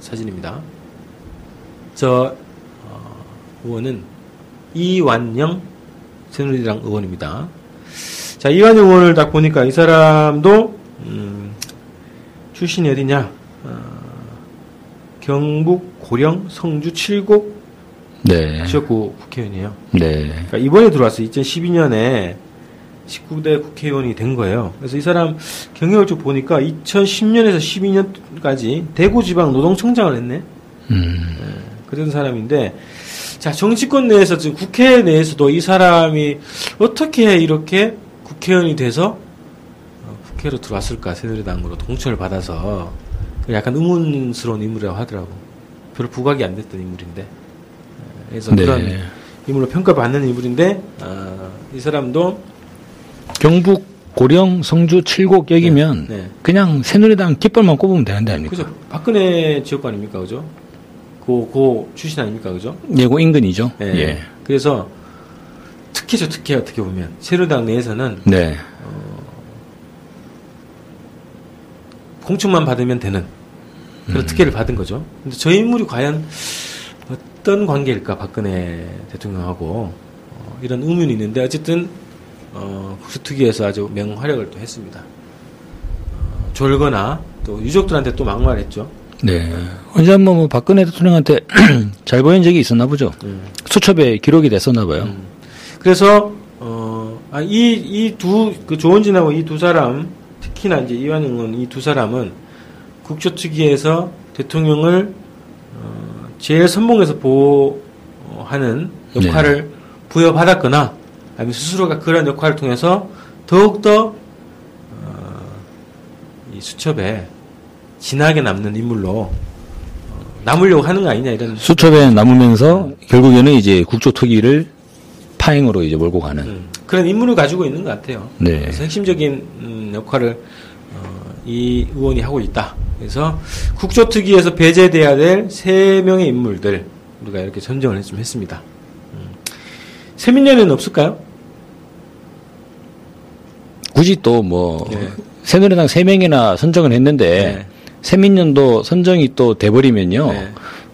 사진입니다. 저 어, 의원은 이완영 새누리당 의원입니다. 자, 이완영 의원을 딱 보니까 이 사람도 음, 출신이 어디냐? 어, 경북 고령 성주 칠곡 네. 지역구 국회의원이에요. 네. 그러니까 이번에 들어왔어요. 2012년에 19대 국회의원이 된 거예요. 그래서 이 사람 경력을 좀 보니까 2010년에서 12년까지 대구지방 노동청장을 했네. 음. 그런 사람인데, 자, 정치권 내에서, 지금 국회 내에서도 이 사람이 어떻게 이렇게 국회의원이 돼서 어, 국회로 들어왔을까, 새누리당으로 동천을 받아서 약간 의문스러운 인물이라고 하더라고. 별로 부각이 안 됐던 인물인데. 어, 그래서 네. 그런 인물로 평가받는 인물인데, 어, 이 사람도 경북 고령 성주 칠곡 여기면 네, 네. 그냥 새누리당 깃발만 꼽으면 되는 데 아닙니까? 그죠. 박근혜 지역구 아닙니까, 그죠? 고, 고 출신 아닙니까, 그죠? 예 고 인근이죠. 예. 예. 그래서 특혜죠, 특혜 어떻게 보면 새누리당 내에서는 네. 공천만 받으면 되는 그런 특혜를 받은 거죠. 근데 저 인물이 과연 어떤 관계일까 박근혜 대통령하고 어, 이런 의문이 있는데 어쨌든 어, 국수특위에서 아주 명활약을 또 했습니다. 어, 졸거나 또 유족들한테 또 막말했죠. 네. 언제 한번 뭐 박근혜 대통령한테 잘 보인 적이 있었나 보죠. 음. 수첩에 기록이 됐었나 봐요. 음. 그래서 어, 아, 이이두그 조원진하고 이 두 사람 특히나 이제 이완영 의원 이 두 사람은 국조특위에서 대통령을 어, 제일 선봉에서 보호하는 역할을 부여받았거나 아니면 스스로가 그런 역할을 통해서 더욱더 어, 이 수첩에 진하게 남는 인물로 어, 남으려고 하는 거 아니냐 이런 수첩에 남으면서 결국에는 이제 국조특위를 파행으로 이제 몰고 가는. 음, 그런 인물을 가지고 있는 것 같아요. 네. 그래서 핵심적인 음, 역할을 어, 이 의원이 하고 있다. 그래서 국조특위에서 배제돼야 될 세 명의 인물들 우리가 이렇게 선정을 좀 했습니다. 음. 세민년에는 없을까요? 굳이 또뭐 네. 새누리당 세 명이나 선정을 했는데 네. 세민년도 선정이 또 돼버리면요 네.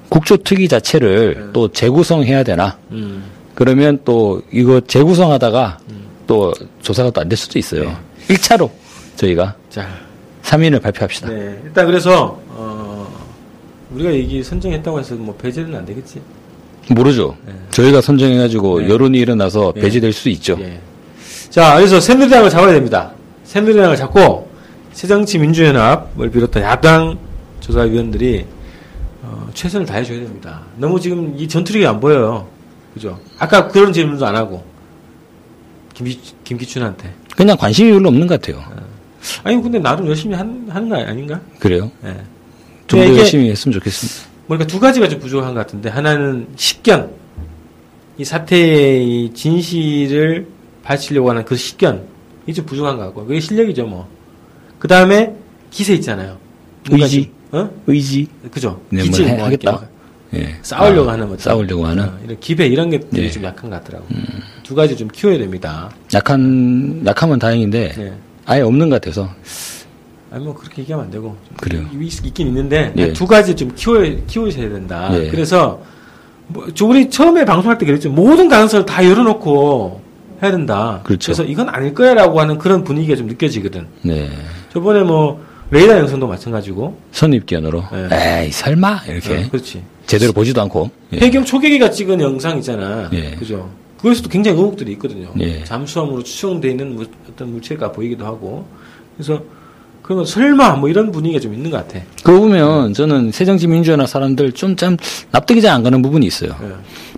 국조특위 자체를 네. 또 재구성해야 되나 음, 그러면 또 이거 재구성하다가 또 조사가 또 안 될 수도 있어요. 네. 1차로 저희가 자, 3인을 발표합시다. 네. 일단 그래서 어, 우리가 얘기 선정했다고 해서 뭐 배제는 안 되겠지. 모르죠. 네. 저희가 선정해가지고 네. 여론이 일어나서 네. 배제될 수 있죠. 예. 자, 그래서 새누리당을 잡아야 됩니다. 새누리당을 잡고 새정치 민주연합을 비롯한 야당 조사위원들이 어, 최선을 다해줘야 됩니다. 너무 지금 이 전투력이 안 보여요. 그죠? 아까 그런 질문도 안 하고 김기, 김기춘한테 그냥 관심이 별로 없는 것 같아요. 아니 근데 나름 열심히 한, 하는 거 아닌가? 그래요. 예. 좀더 근데 이게 열심히 했으면 좋겠습니다. 뭐니까 두 가지가 좀 부족한 것 같은데 하나는 식견 이 사태의 진실을 밝히려고 하는 그 식견 이게 좀 부족한 것 같고 그게 실력이죠 뭐 그 다음에 기세 있잖아요 의지. 좀, 어 의지. 그죠 네, 해- 뭐 하겠다. 이렇게 예. 싸우려고 아, 하는 거 싸우려고 하는 어, 이런 기배 이런 것들이 예. 좀 약한 것 같더라고 두 가지 좀 키워야 됩니다 약한 약하면 다행인데 네. 아예 없는 것 같아서 아니 뭐 그렇게 얘기하면 안 되고 그래요. 있, 있긴 있는데 예. 두 가지 좀 키워 키우셔야 된다. 예. 그래서 뭐, 저 우리 처음에 방송할 때 그랬죠. 모든 가능성을 다 열어놓고 해야 된다. 그렇죠. 래서 이건 아닐 거야라고 하는 그런 분위기가 좀 느껴지거든. 네. 저번에 뭐 레이더 영상도 마찬가지고. 선입견으로 예. 에이 설마 이렇게 어, 그렇지. 제대로 보지도 않고 예. 해경 초계기가 찍은 영상 있잖아. 예. 그죠. 그것에서도 굉장히 의혹들이 있거든요. 예. 잠수함으로 추정돼 있는 무- 어떤 물체가 보이기도 하고 그래서 거 설마 뭐 이런 분위기가 좀 있는 것 같아. 그거 보면 저는 새정치민주연합 사람들 좀 참 납득이 잘 안 가는 부분이 있어요. 예.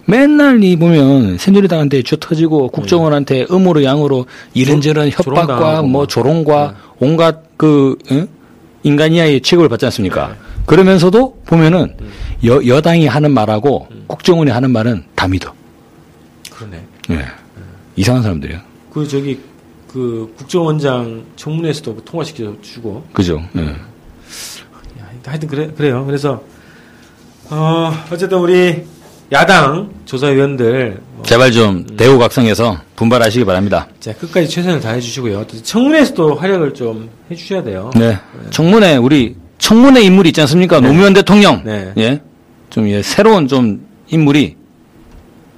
맨날 이 보면 새누리당한테 쥐 터지고 국정원한테 음으로 양으로 이런저런 조- 협박과 뭐 막. 조롱과 온갖 그 응? 인간이하의 취급을 받지 않습니까? 그러면서도 보면은 여, 여당이 하는 말하고 국정원이 하는 말은 다 믿어. 그러네. 예. 이상한 사람들이야. 그 저기 그 국정원장 청문회에서도 그 통화시켜 주고 그죠? 예. 야, 하여튼 그래 그래요. 그래서 어 어쨌든 우리 야당 조사위원들 뭐 제발 좀 대우각성에서 분발하시기 바랍니다. 자, 끝까지 최선을 다해 주시고요. 또 청문회에서도 활약을 좀 해주셔야 돼요. 네. 청문회 우리 청문회 인물이 있지 않습니까? 노무현 대통령. 네. 예. 좀 예, 새로운 좀 인물이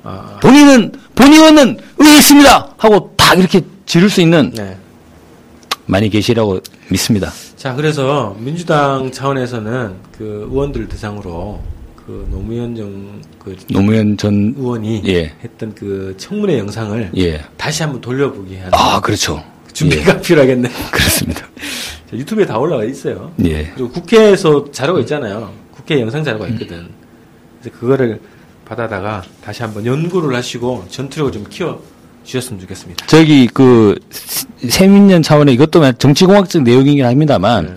아, 본인은 본인은 의했습니다 하고 딱 이렇게 지를 수 있는 네. 많이 계시라고 믿습니다. 자, 그래서 민주당 차원에서는 그 의원들 대상으로 그 노무현 정그 노무현 전 의원이 예. 했던 그 청문회 영상을 예. 다시 한번 돌려보기 하는 아 그렇죠. 준비가 필요하겠네. 예, 그렇습니다. 자, 유튜브에 다 올라와 있어요. 예. 그리고 국회에서 자료가 있잖아요. 국회 영상 자료가 있거든. 그래서 그거를 받아다가 다시 한번 연구를 하시고 전투력을 좀 키워 주셨으면 좋겠습니다. 저기 그 세민년 차원의 이것도 정치공학적 내용이긴 합니다만 네.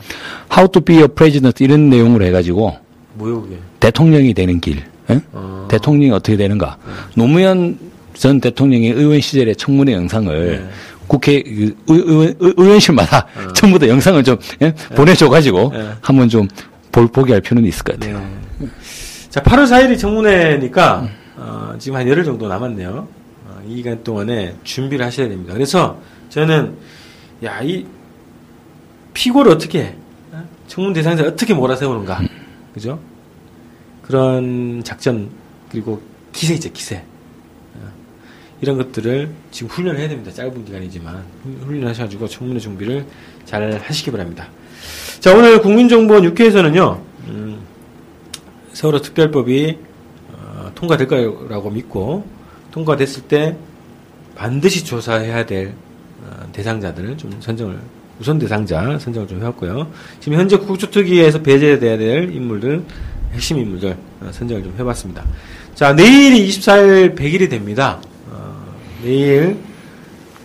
How to be a president 이런 내용으로 해가지고 뭐요 그게? 대통령이 되는 길. 예? 어. 대통령이 어떻게 되는가. 노무현 전 대통령의 의원 시절의 청문회 영상을 네. 국회 그 의, 의, 의, 의원실마다 전부 다 영상을 좀 예? 보내줘가지고 네. 한번 좀 볼, 보게 할 필요는 있을 것 같아요. 네. 자, 8월 4일이 청문회니까 어, 지금 한 열흘 정도 남았네요. 어, 이 기간 동안에 준비를 하셔야 됩니다. 그래서 저는 야, 이 피고를 어떻게 해? 어? 청문 대상자를 어떻게 몰아세우는가? 그죠? 그런 작전 그리고 기세 있죠, 기세. 어, 이런 것들을 지금 훈련을 해야 됩니다. 짧은 기간이지만 후- 훈련하셔가지고 청문회 준비를 잘 하시기 바랍니다. 자, 오늘 국민정보원 6회에서는요, 음, 세월호 특별법이 어, 통과될 거라고 믿고, 통과됐을 때 반드시 조사해야 될 어, 대상자들을 좀 선정을, 우선 대상자 선정을 좀 해왔고요. 지금 현재 국조특위에서 배제돼야 될 인물들, 핵심 인물들 어, 선정을 좀 해봤습니다. 자, 내일이 24일 100일이 됩니다. 어, 내일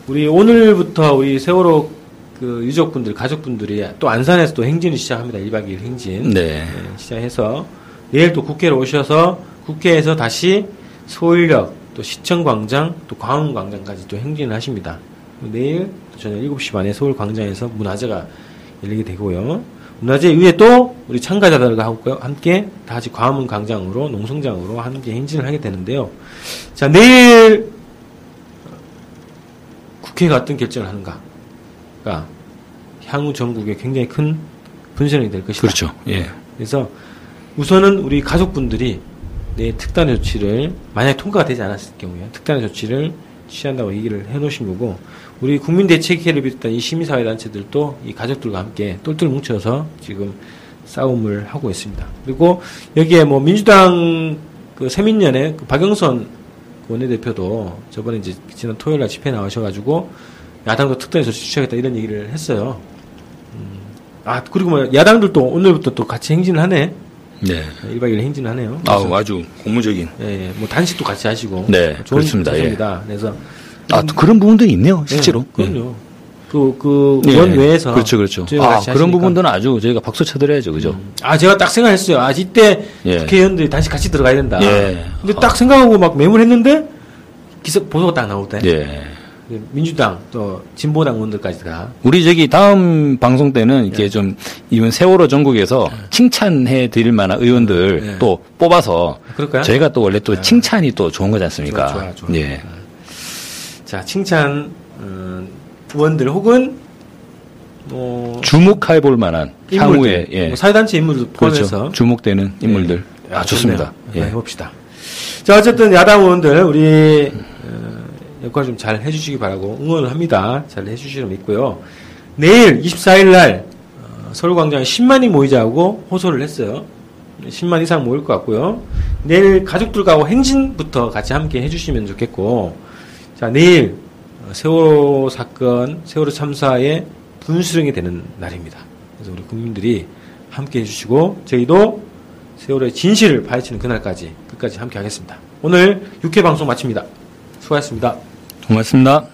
우리 오늘부터 우리 세월호 그 유족분들, 가족분들이 또 안산에서 또 행진을 시작합니다. 1박 2일 행진. 네. 네, 시작해서 내일 또 국회로 오셔서 국회에서 다시 서울역, 또 시청광장, 또 광화문광장까지 또 행진을 하십니다. 내일 저녁 7시 반에 서울광장에서 문화제가 열리게 되고요. 문화제 이후에 또 우리 참가자들과 함께- 함께 다 같이 광화문 광장으로 농성장으로 함께 행진을 하게 되는데요. 자 내일 국회가 어떤 결정을 하는가가 향후 전국에 굉장히 큰 분선이 될 것이다. 그렇죠. 예. 그래서 우선은 우리 가족분들이 내 특단의 조치를 만약 통과가 되지 않았을 경우에 특단의 조치를 취한다고 얘기를 해놓으신 거고 우리 국민대책회를 비롯한 이 시민사회단체들도 이 가족들과 함께 똘똘 뭉쳐서 지금 싸움을 하고 있습니다. 그리고 여기에 뭐 민주당 그 세민연의 그 박영선 원내대표도 저번에 이제 지난 토요일 날 집회 나오셔가지고 야당도 특단의 조치 취하겠다 이런 얘기를 했어요. 음, 아 그리고 뭐 야당들도 오늘부터 또 같이 행진을 하네. 네. 1박 2일 행진을 하네요. 아, 아주 고무적인. 예, 예, 뭐 단식도 같이 하시고. 네, 좋은 그렇습니다. 자세입니다. 그래서 아, 또 그런 부분들이 있네요, 실제로. 예, 그럼요. 그, 그, 예. 의원 외에서. 그렇죠, 그렇죠. 아, 그런. 부분들은 아주 저희가 박수 쳐드려야죠, 그죠? 아, 제가 딱 생각했어요. 아, 이때 예. 국회의원들이 단식 같이 들어가야 된다. 예. 근데 딱 생각하고 막 매물했는데, 기사, 보도가 딱 나올 때. 예. 민주당, 또, 진보당 의원들까지 다. 우리 저기 다음 방송 때는 이렇게 좀 이번 세월호 전국에서 칭찬해 드릴 만한 의원들 예. 또 뽑아서 그럴까요? 저희가 또 원래 또 칭찬이 또 좋은 거지 않습니까? 좋아, 좋아, 좋아. 예. 자, 칭찬, 어, 의원들 혹은, 뭐, 주목해 볼 만한 인물들, 향후에 예. 뭐 사회단체 인물도 포함해서 그렇죠. 주목되는 인물들. 예. 아, 좋습니다. 좋네요. 예. 한번 해봅시다. 자, 어쨌든 야당 의원들 우리 어, 역할 좀 잘 해주시기 바라고 응원을 합니다. 잘 해주시면 있고요. 내일 24일 날 어, 서울광장에 10만이 모이자고 호소를 했어요. 10만 이상 모일 것 같고요. 내일 가족들과 행진부터 같이 함께 해주시면 좋겠고 자, 내일 어, 세월호 사건, 세월호 참사의 분수령이 되는 날입니다. 그래서 우리 국민들이 함께 해주시고 저희도 세월호의 진실을 파헤치는 그날까지 끝까지 함께 하겠습니다. 오늘 6회 방송 마칩니다. 수고하셨습니다. 고맙습니다.